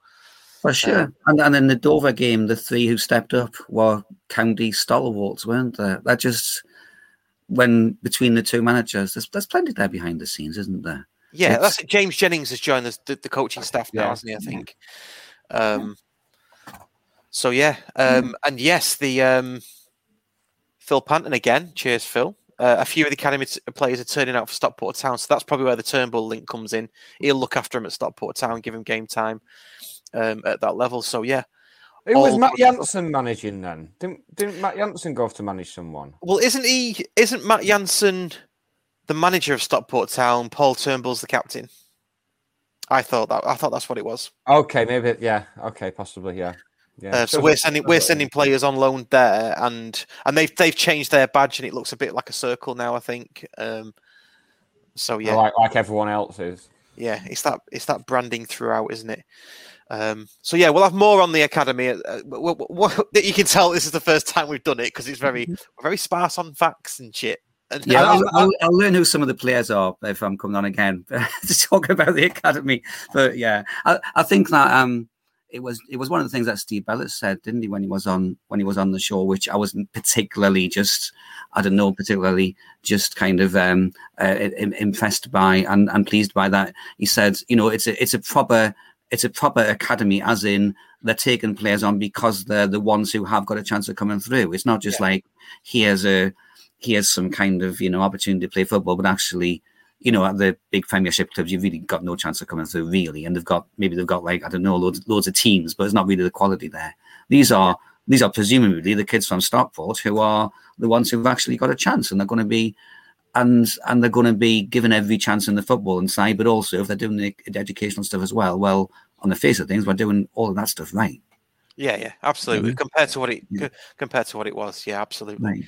For sure. and and in the Dover game, the three who stepped up were county stalwarts, weren't there? That just when between the two managers, there's there's plenty there behind the scenes, isn't there? yeah, It's- that's it. James Jennings has joined the, the, the coaching staff now, Yeah. hasn't he? I think. Um, so yeah, um, and yes, the um, Phil Panton again. Cheers, Phil. Uh, a few of the academy t- players are turning out for Stockport Town, so that's probably where the Turnbull link comes in. He'll look after him at Stockport Town, give him game time um, at that level. So yeah, Who was Matt. Jansen managing then? Didn't, didn't Matt Jansen go off to manage someone? well, isn't he? Isn't Matt Jansen the manager of Stockport Town, Paul Turnbull's the captain. I thought that. I thought that's what it was. Okay, maybe yeah. Okay, possibly yeah. Yeah. Uh, so we're sending we're sending players on loan there, and and they've they've changed their badge, and it looks a bit like a circle now. I think. Um, so yeah, like like everyone else's. yeah, it's that it's that branding throughout, isn't it? Um, so yeah, we'll have more on the academy. Uh, w- w- w- <laughs> you can tell this is the first time we've done it because it's very very sparse on facts and shit. And Yeah, I'll, I'll, I'll learn who some of the players are if I'm coming on again <laughs> to talk about the academy. But yeah, I, I think that um, it was it was one of the things that Steve Bellis said, didn't he, when he was on when he was on the show, which I wasn't particularly just I don't know particularly just kind of um, uh, impressed by and, and pleased by that. He said, you know, it's a it's a proper it's a proper academy, as in they're taking players on because they're the ones who have got a chance of coming through. It's not just like here's a here's some kind of you know opportunity to play football, but actually, you know, at the big Premiership clubs, you've really got no chance of coming through, really. And they've got maybe they've got like I don't know loads loads of teams, but it's not really the quality there. These are these are presumably the kids from Stockport who are the ones who've actually got a chance, and they're going to be. And and they're going to be given every chance in the football and side, but also if they're doing the educational stuff as well, well, on the face of things, we're doing all of that stuff right. yeah, yeah, absolutely. Mhm. Compared to what it Yeah. co- compared to what it was, yeah, absolutely. Right.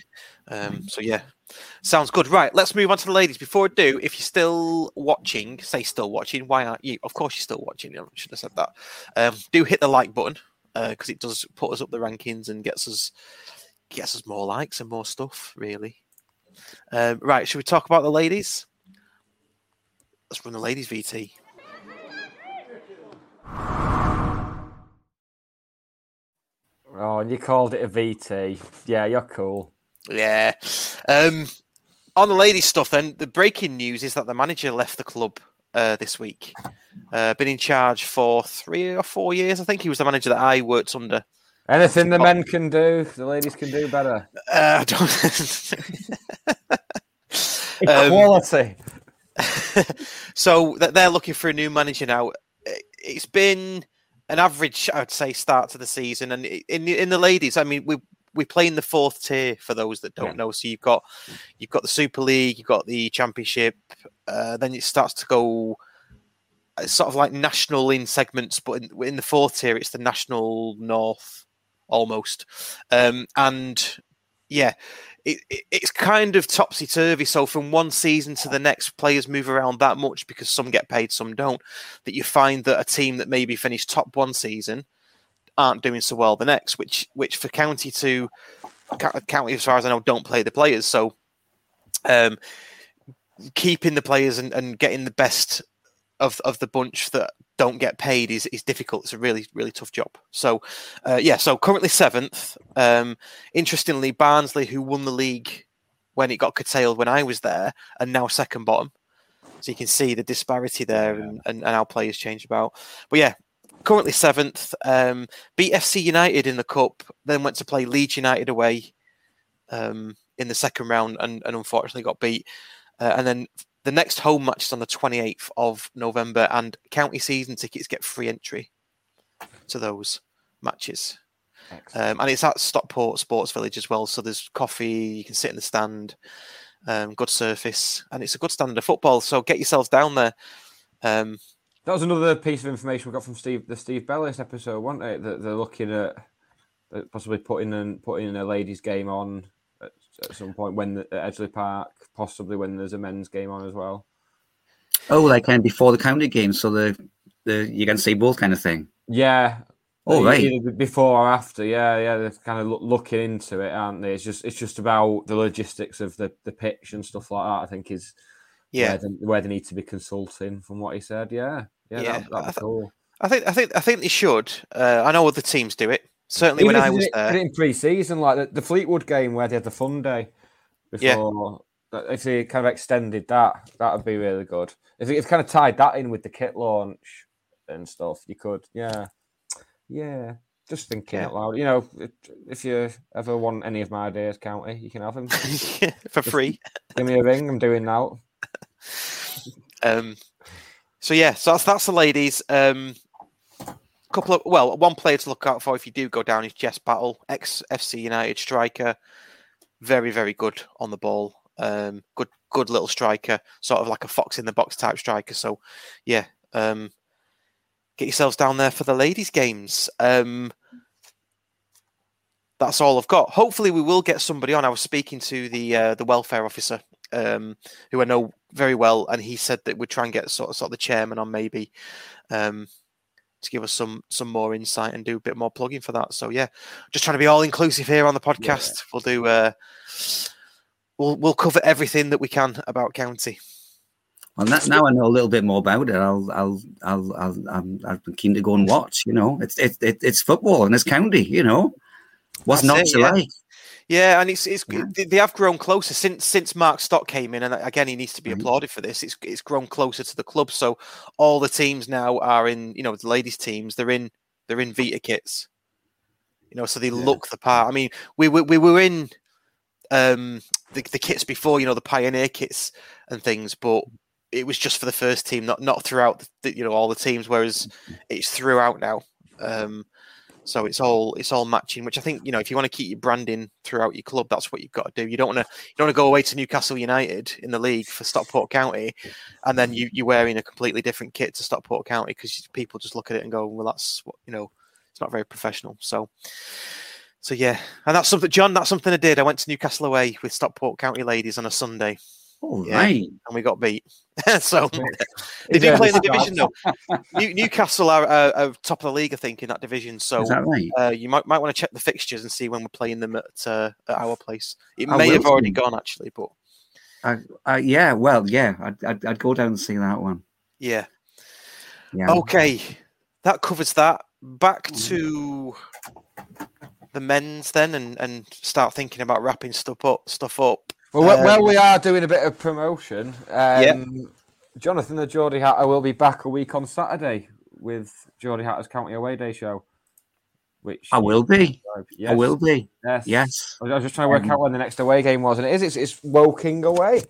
Um, so yeah, sounds good. Right, let's move on to the ladies. Before I do, if you're still watching, say still watching. Why aren't you? Of course you're still watching. I should have said that. Um, do hit the like button because it does put us up the rankings and gets us gets us more likes and more stuff. Really. Um, right, should we talk about the ladies? Let's run the ladies VT. Oh, and you called it a VT. Yeah, you're cool. Yeah. Um, on the ladies' stuff, then the breaking news is that the manager left the club uh, this week. Uh, been in charge for three or four years. I think he was the manager that I worked under. Anything the men can do, the ladies can do better. Uh, I don't- <laughs> Um, Equality. <laughs> so they're looking for a new manager now. It's been an average, I would say, start to the season, and in the- in the ladies, I mean, we we play in the fourth tier for those that don't know. So you've got you've got the Super League, you've got the Championship, uh, then it starts to go. It's sort of like national in segments, but in, in the fourth tier, it's the national north almost, um, and yeah, it, it, it's kind of topsy turvy. So from one season to the next, players move around that much because some get paid, some don't. That you find that a team that maybe finished top one season aren't doing so well the next, which which for county to county, as far as I know, don't play the players. So um, keeping the players and, and getting the best of of the bunch that don't get paid is, is difficult. It's a really really tough job. So uh, yeah, so currently seventh. Um, interestingly, Barnsley, who won the league when it got curtailed when I was there, and now second bottom. So you can see the disparity there and, and, and how players change about. But yeah, currently seventh. Um, beat FC United in the cup, then went to play Leeds United away um, in the second round, and, and unfortunately got beat. Uh, and then the next home match is on the 28th of November, and county season tickets get free entry to those matches. Um, and it's at Stockport Sports Village as well. So there's coffee, you can sit in the stand, um, good surface, and it's a good standard of football. So get yourselves down there. Um, That was another piece of information we got from Steve, the Steve Bellis episode, wasn't it? That they're looking at uh, possibly putting in putting a ladies' game on at, at some point when the, at Edgeley Park, possibly when there's a men's game on as well. Oh, like kind of before the county game, so the the you can see both kind of thing. Yeah. Oh, right. either Before or after, yeah, yeah, they're kind of loo- looking into it, aren't they? It's just it's just about the logistics of the, the pitch and stuff like that. I think is Yeah. where they, where they need to be consulting from what he said. Yeah, yeah, Yeah, that'd, that'd I th- cool. I think I think I think they should. Uh, I know other teams do it. Certainly Even when I was it- there. in pre-season, like the, the Fleetwood game where they had the fun day before. that- If they kind of extended that, that would be really good. If they if kind of tied that in with the kit launch and stuff, you could. Yeah, yeah. Just thinking Yeah. out loud. You know, if, if you ever want any of my ideas, County, you can have them <laughs> for free. Give me a ring. I'm doing now. <laughs> Um, so yeah, so that's that's the ladies. Um, couple of well, one player to look out for if you do go down is Jess Battle, ex FC United striker, very very good on the ball. Um, good, good little striker, sort of like a fox in the box type striker. So, yeah, um, get yourselves down there for the ladies' games. Um, that's all I've got. Hopefully, we will get somebody on. I was speaking to the uh, the welfare officer, um, who I know very well, and he said that we'd try and get sort of, sort of the chairman on maybe um, to give us some some more insight and do a bit more plugging for that. So yeah, just trying to be all inclusive here on the podcast. We'll do. Uh, we'll we'll cover everything that we can about county. Well, that, now I know a little bit more about it. I'll, I'll, I'll, I'll I'm, I'm keen to go and watch. You know, it's it, it, it's football and it's county. You know, what's That's not it, to yeah. like? Yeah, and it's it's they- they have grown closer since since Mark Stott came in, and again he needs to be applauded for this. It's it's grown closer to the club, so all the teams now are in you know the ladies teams. They're in they're in Vita kits, you know, so they look the part. I mean, we we, we were in um the, the kits before, you know, the pioneer kits and things, but it was just for the first team, not not throughout the, you know all the teams. Whereas it's throughout now. Um, so it's all it's all matching, which I think you know if you want to keep your branding throughout your club, that's what you've got to do. You don't want to you don't want to go away to Newcastle United in the league for Stockport County, and then you you're wearing a completely different kit to Stockport County because people just look at it and go, well, that's what you know, it's not very professional. So. So yeah, and that's something, John. That's something I did. I went to Newcastle away with Stockport County ladies on a Sunday. Oh, Yeah, right. and we got beat. <laughs> so they do play in the division though. <laughs> New, Newcastle are, uh, are top of the league, I think, in that division. So that right? uh, you might might want to check the fixtures and see when we're playing them at uh, at our place. It I may have already do. gone actually, but I, I, yeah, well, yeah, I'd, I'd, I'd go down and see that one. yeah. Yeah. Okay, that covers that. Back Mm. to the men's then, and and start thinking about wrapping stuff up. Stuff up. Well, wh- Um, while we are doing a bit of promotion, um, Jonathan the Geordie Hatter will be back a week on Saturday with Geordie Hatter's County Away Day show. Which I will be. I will be. Yes. Yes. I was just trying to work Um, out when the next away game was, and it is. It's, it's Woking away.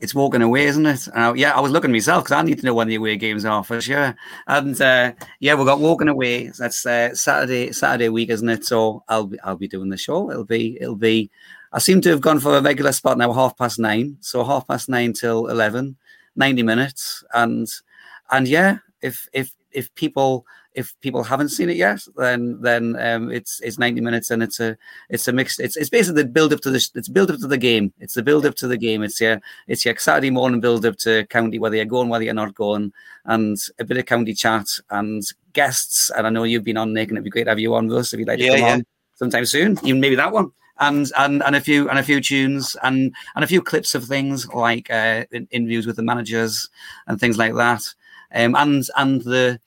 It's walking away, isn't it? Uh, yeah, I was looking myself because I need to know when the away games are for sure. And uh, yeah, we've got walking away. That's uh, Saturday, Saturday week, isn't it? So I'll be, I'll be doing the show. It'll be, it'll be. I seem to have gone for a regular spot now, half past nine. So half past nine till 11, 90 minutes. And and yeah, if if if people if people haven't seen it yet, then then um, it's it's ninety minutes and it's a it's a mixed. It's it's basically the build up to the it's build up to the game. It's the build up to the game. It's your it's your Saturday morning build up to county, whether you're going, whether you're not going, and a bit of county chat and guests. And I know you've been on, Nick, and it'd be great to have you on us if you'd like to Yeah, come yeah. on sometime soon. Even maybe that one. And, and and a few and a few tunes and and a few clips of things like uh, in- interviews with the managers and things like that. Um, and and the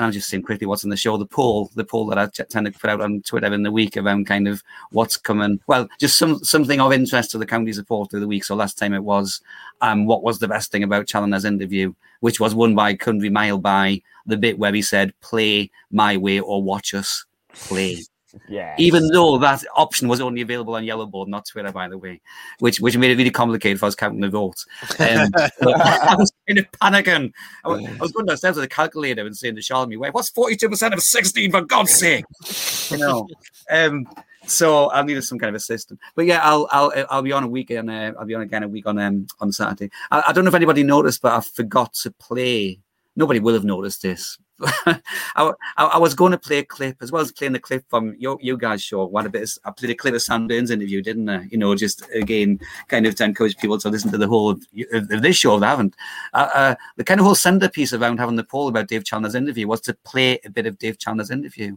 and I'll just saying quickly what's in the show. The poll, the poll that I t- tend to put out on Twitter in the week around kind of what's coming. Well, just some something of interest to the county support through the week. So last time it was, um, what was the best thing about Challinor's interview, which was won by Country Mile by the bit where he said, "Play my way or watch us play." Yeah. Even though that option was only available on Yellowboard, not Twitter, by the way, which which made it really complicated for us counting the votes. Um, <laughs> I was kind of panicking. I was, I was going downstairs with a calculator and saying to Charlemagne, "Wait, what's forty-two percent of sixteen? For God's sake!" You know. Um, so I needed some kind of assistant. But yeah, I'll I'll I'll be on a weekend. Uh, I'll be on again a week on um on Saturday. I, I don't know if anybody noticed, but I forgot to play. Nobody will have noticed this. <laughs> I, I, I was going to play a clip as well as playing the clip from your you guys' show. What a bit! Of, I played a clip of Sam Byrne's interview, didn't I? You know, just again, kind of to encourage people to listen to the whole of, of this show if they haven't. Uh, uh, the kind of whole centerpiece around having the poll about Dave Challinor's interview was to play a bit of Dave Challinor's interview.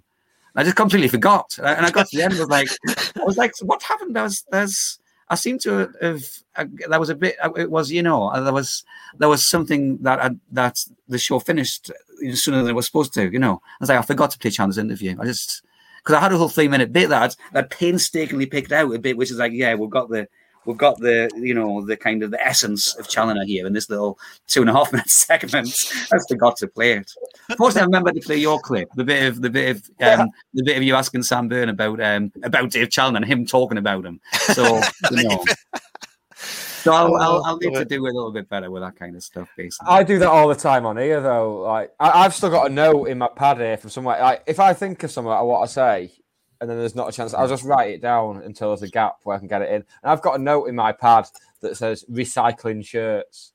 I just completely forgot, and I, got to the end. I was like, I was like, what happened? There's, there's. I seem to have. Uh, there was a bit. uh, It was, you know, uh, there was there was something that I, that the show finished sooner than it was supposed to. You know, I was like, I forgot to play Challinor's interview. I just because I had a whole three minute bit that that painstakingly picked out a bit, which is like, yeah, we've got the we've got the you know the kind of the essence of Challinor here in this little two and a half <laughs> minute segment. I forgot to play it. Fortunately, I remember to play your clip, the bit of the bit of um, the bit of you asking Sam Byrne about um about Dave Challinor and him talking about him. So <laughs> you know. So I'll, I'll, I'll need to do a little bit better with that kind of stuff, basically. I do that all the time on here, though. Like I, I've still got a note in my pad here from somewhere. Like if I think of something I want to say, and then there's not a chance. I'll just write it down until there's a gap where I can get it in. And I've got a note in my pad that says recycling shirts.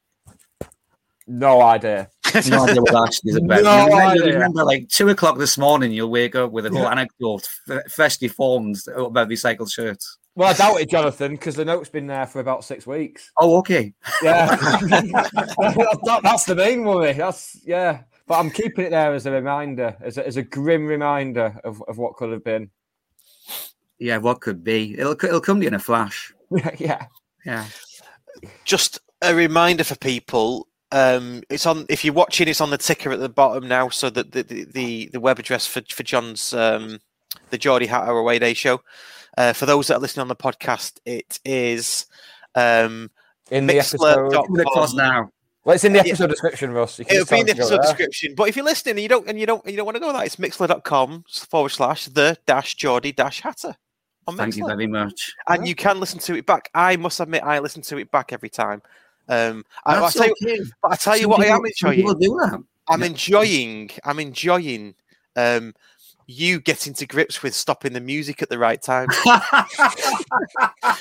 No idea. no idea what that actually about. <laughs> No you, remember, idea. remember, like two o'clock this morning, you'll wake up with a whole anecdote f- freshly formed about recycled shirts. Well, I doubt it, Jonathan, because the note's been there for about six weeks. Oh, okay. Yeah, <laughs> <laughs> That- that's the main worry. That's yeah, but I'm keeping it there as a reminder, as a, as a grim reminder of, of what could have been. Yeah, what could be? It'll it'll come to you in a flash. <laughs> yeah, Yeah. just a reminder for people um it's on if you're watching it's on the ticker at the bottom now so that the the, the, the web address for, for john's um the geordie hatter away day show uh, for those that are listening on the podcast it is um in the episode. mixlr.com. Give it a pause now. Well, it's in the Yeah. episode description, Russ. You can It'll be in the them episode description. But if you're listening and you don't and you don't and you don't want to go that, it's mixlr.com forward slash the dash Geordie dash hatter. Thank you very much. and you can listen to it back. I must admit, I listen to it back every time. Um, I, I tell you, okay. but I tell you Some what, I am enjoying. I'm enjoying. I'm enjoying. Um, you getting to grips with stopping the music at the right time. <laughs>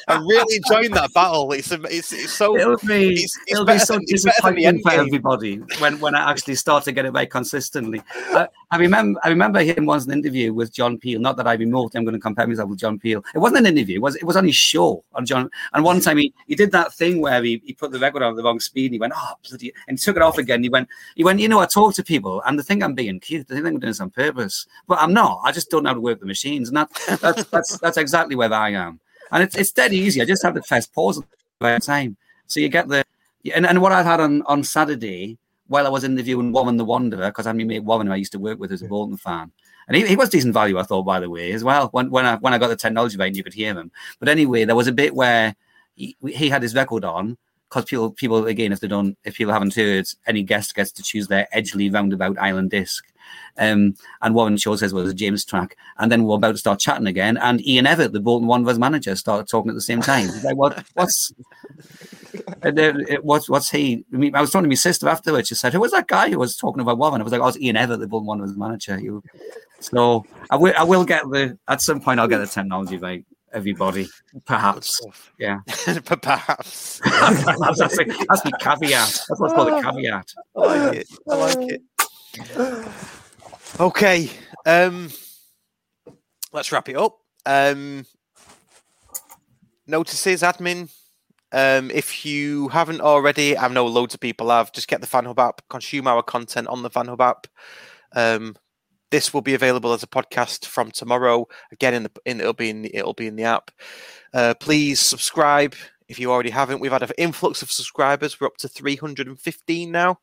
I'm really enjoying that battle. It's it's, it's so. It'll be it's, it's it'll be so than- disappointing for everybody when, when I actually start to get it right consistently. I, I remember I remember him once in an interview with John Peel. Not that I remote, I'm going to compare myself with John Peel. It wasn't an interview. It was it was on his show on John. And one time he, he did that thing where he, he put the record on at the wrong speed. And he went oh bloody, and he took it off again. He went he went you know I talk to people and they think I'm being cute. They think I'm doing this on purpose, but I'm not. I just don't know how to work the machines, and that that's that's that's exactly where I am. And it's it's dead easy. I just have to press pause at the right time. So you get the and, and what I had on, on Saturday while I was interviewing Warren the Wanderer, because I'm my mate Warren who I used to work with as a Bolton fan. And he, he was decent value, I thought, by the way, as well. When when I when I got the technology right, and you could hear him. But anyway, there was a bit where he, he had his record on because people people again, if they don't, if people haven't heard, any guest gets to choose their Edgeley roundabout island disc. Um, and Warren Shaw says, well, it's a James track. And then we're about to start chatting again. And Ian Evatt, the Bolton Wanderers manager, started talking at the same time. He's like, what, what's, and then it, what's, what's he? I, mean, I was talking to my sister afterwards. She said, who was that guy who was talking about Warren? I was like, oh, it's Ian Evatt, the Bolton Wanderers manager. You, so I will, I will get the, at some point, I'll get the technology right. Everybody, perhaps. Yeah. <laughs> Perhaps. <laughs> that's, that's, that's the caveat. That's what's called a caveat. I like it. I like it. <sighs> Okay. Um, let's wrap it up. Um, notices, admin. Um, if you haven't already, I know loads of people have. Just get the FanHub app, consume our content on the FanHub app. Um, this will be available as a podcast from tomorrow. Again, in the in it'll be in the, it'll be in the app. Uh, please subscribe if you already haven't. We've had an influx of subscribers. We're up to 315 now,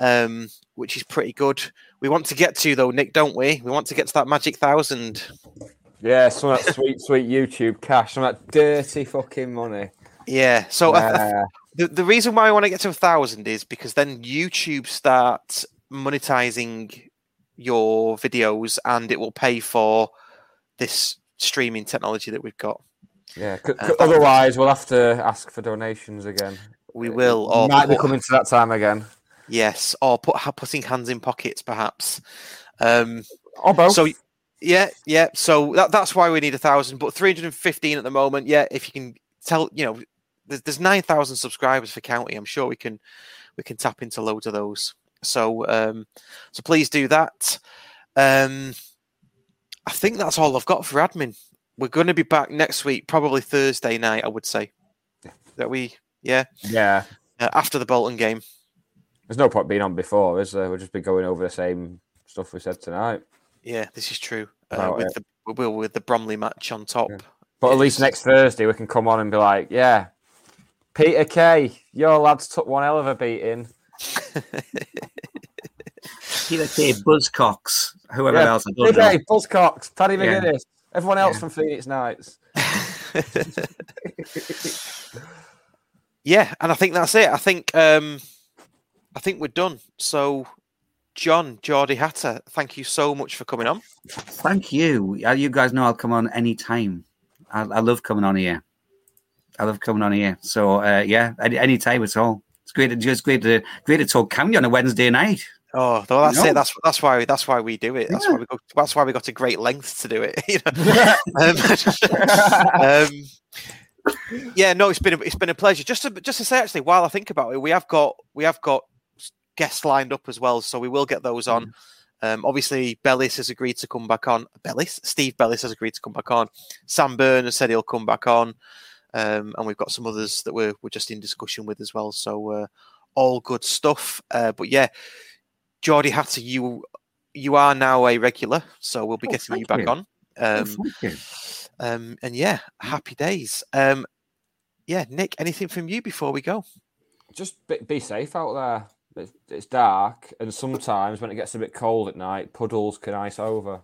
um, which is pretty good. We want to get to though, Nick, don't we? We want to get to that magic thousand. Yeah, some of that sweet, sweet YouTube cash, some of that dirty fucking money. Yeah. So Yeah. the the reason why I want to get to a thousand is because then YouTube starts monetizing your videos, and it will pay for this streaming technology that we've got. Yeah, c- Uh, otherwise we'll have to ask for donations again. We will, or might be coming to that time again. Yes, or put putting hands in pockets, perhaps. Um, or both. So, yeah, yeah. So that, that's why we need a thousand, but three hundred and fifteen at the moment. Yeah, if you can tell, you know, there's, there's nine thousand subscribers for county. I'm sure we can we can tap into loads of those. So, um, so please do that. Um, I think that's all I've got for admin. We're going to be back next week, probably Thursday night. I would say that we, yeah, Yeah. uh, after the Bolton game. There's no point being on before, is there? We'll just be going over the same stuff we said tonight. Yeah, this is true. Uh, with it. the we will with the Bromley match on top. But at least next Thursday we can come on and be like, yeah, Peter Kay, your lads took one hell of a beating. <laughs> Peter K. Buzzcocks, whoever Yeah, else I don't Big know. Buzzcocks, Paddy Yeah. McGuinness, everyone else Yeah. from Phoenix Nights. <laughs> <laughs> Yeah, and I think that's it. I think um I think we're done. So John, Geordie Hatter, thank you so much for coming on. Thank you. Uh, You guys know I'll come on anytime. I, I love coming on here. I love coming on here. So uh, yeah, any, any time at all. It's great. To, just great to great to talk county on a Wednesday night. Oh, well, that's No. it. That's that's why that's why we do it. That's Yeah. why we go. That's why we got to great lengths to do it. <laughs> You know? <laughs> um, um, yeah, no, it's been a, it's been a pleasure. Just to just to say, actually, while I think about it, we have got we have got guests lined up as well, so we will get those on. Um, obviously, Bellis has agreed to come back on. Bellis, Steve Bellis has agreed to come back on. Sam Byrne has said he'll come back on, um, and we've got some others that we're we're just in discussion with as well. So uh, all good stuff. Uh, but yeah, Geordie Hatter, you you are now a regular, so we'll be Oh, getting you back you. on. Oh, Um, thank you. um, and yeah, happy days. Um, yeah, Nick, anything from you before we go? Just be, be safe out there. It's, it's dark, and sometimes when it gets a bit cold at night, puddles can ice over.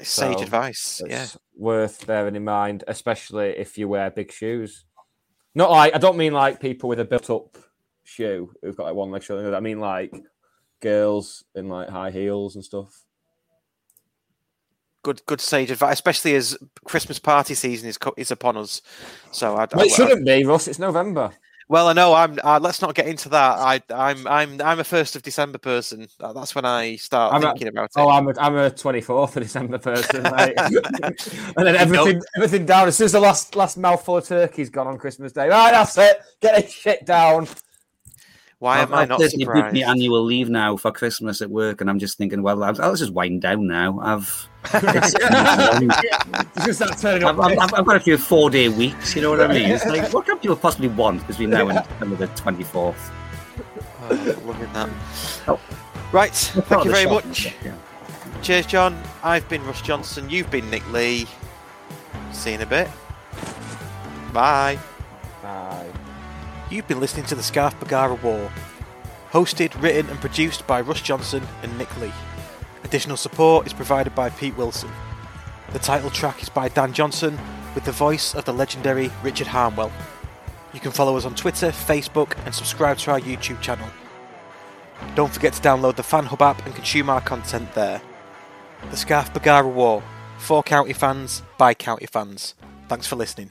Sage So, advice. Yeah. Worth bearing in mind, especially if you wear big shoes. Not like I don't mean like people with a built-up shoe who've got like one leg shorter. than the other. I mean like girls in like high heels and stuff. Good, good sage advice, especially as Christmas party season is co- is upon us. So I, Well, it shouldn't be, Russ. It's November. Well, I know. I'm. Uh, let's not get into that. I, I'm. I'm. I'm a first of December person. That's when I start I'm a- thinking about it. Oh, I'm a, I'm a 24th of December person, <laughs> mate. <laughs> and then everything everything down. As soon as the last last mouthful of turkey's gone on Christmas Day, right, that's it. Get this shit down. Why I've, am I I've not personally booked surprised? my annual leave now for Christmas at work, and I'm just thinking, well, I'll, I'll just wind down now. I've, it's- <laughs> Just I've. I've, I've- I've got a few four day weeks. You know what I mean? It's like, what can people possibly want between now and December the 24th? Oh, loving that. Oh. Right. Thank you very Rather much. yeah. Cheers, John. I've been Russ Johnson. You've been Nick Lee. See you in a bit. Bye. Bye. You've been listening to the Scarf Bergara Wore. Hosted, written, and produced by Russ Johnson and Nick Lee. Additional support is provided by Pete Wilson. The title track is by Dan Johnson, with the voice of the legendary Richard Harmwell. You can follow us on Twitter, Facebook, and subscribe to our YouTube channel. Don't forget to download the Fan Hub app and consume our content there. The Scarf Bergara Wore. For county fans, by county fans. Thanks for listening.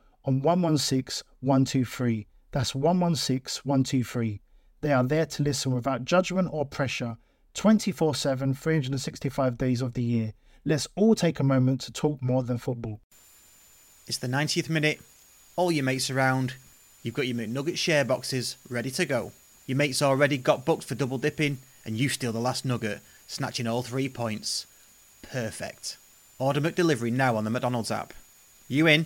on 116 123. That's 116 123. They are there to listen without judgment or pressure 24 7, 365 days of the year. Let's all take a moment to talk more than football. It's the 90th minute. All your mates around. You've got your McNugget share boxes ready to go. Your mates already got booked for double dipping, and you steal the last nugget, snatching all three points. Perfect. Order McDelivery now on the McDonald's app. You in?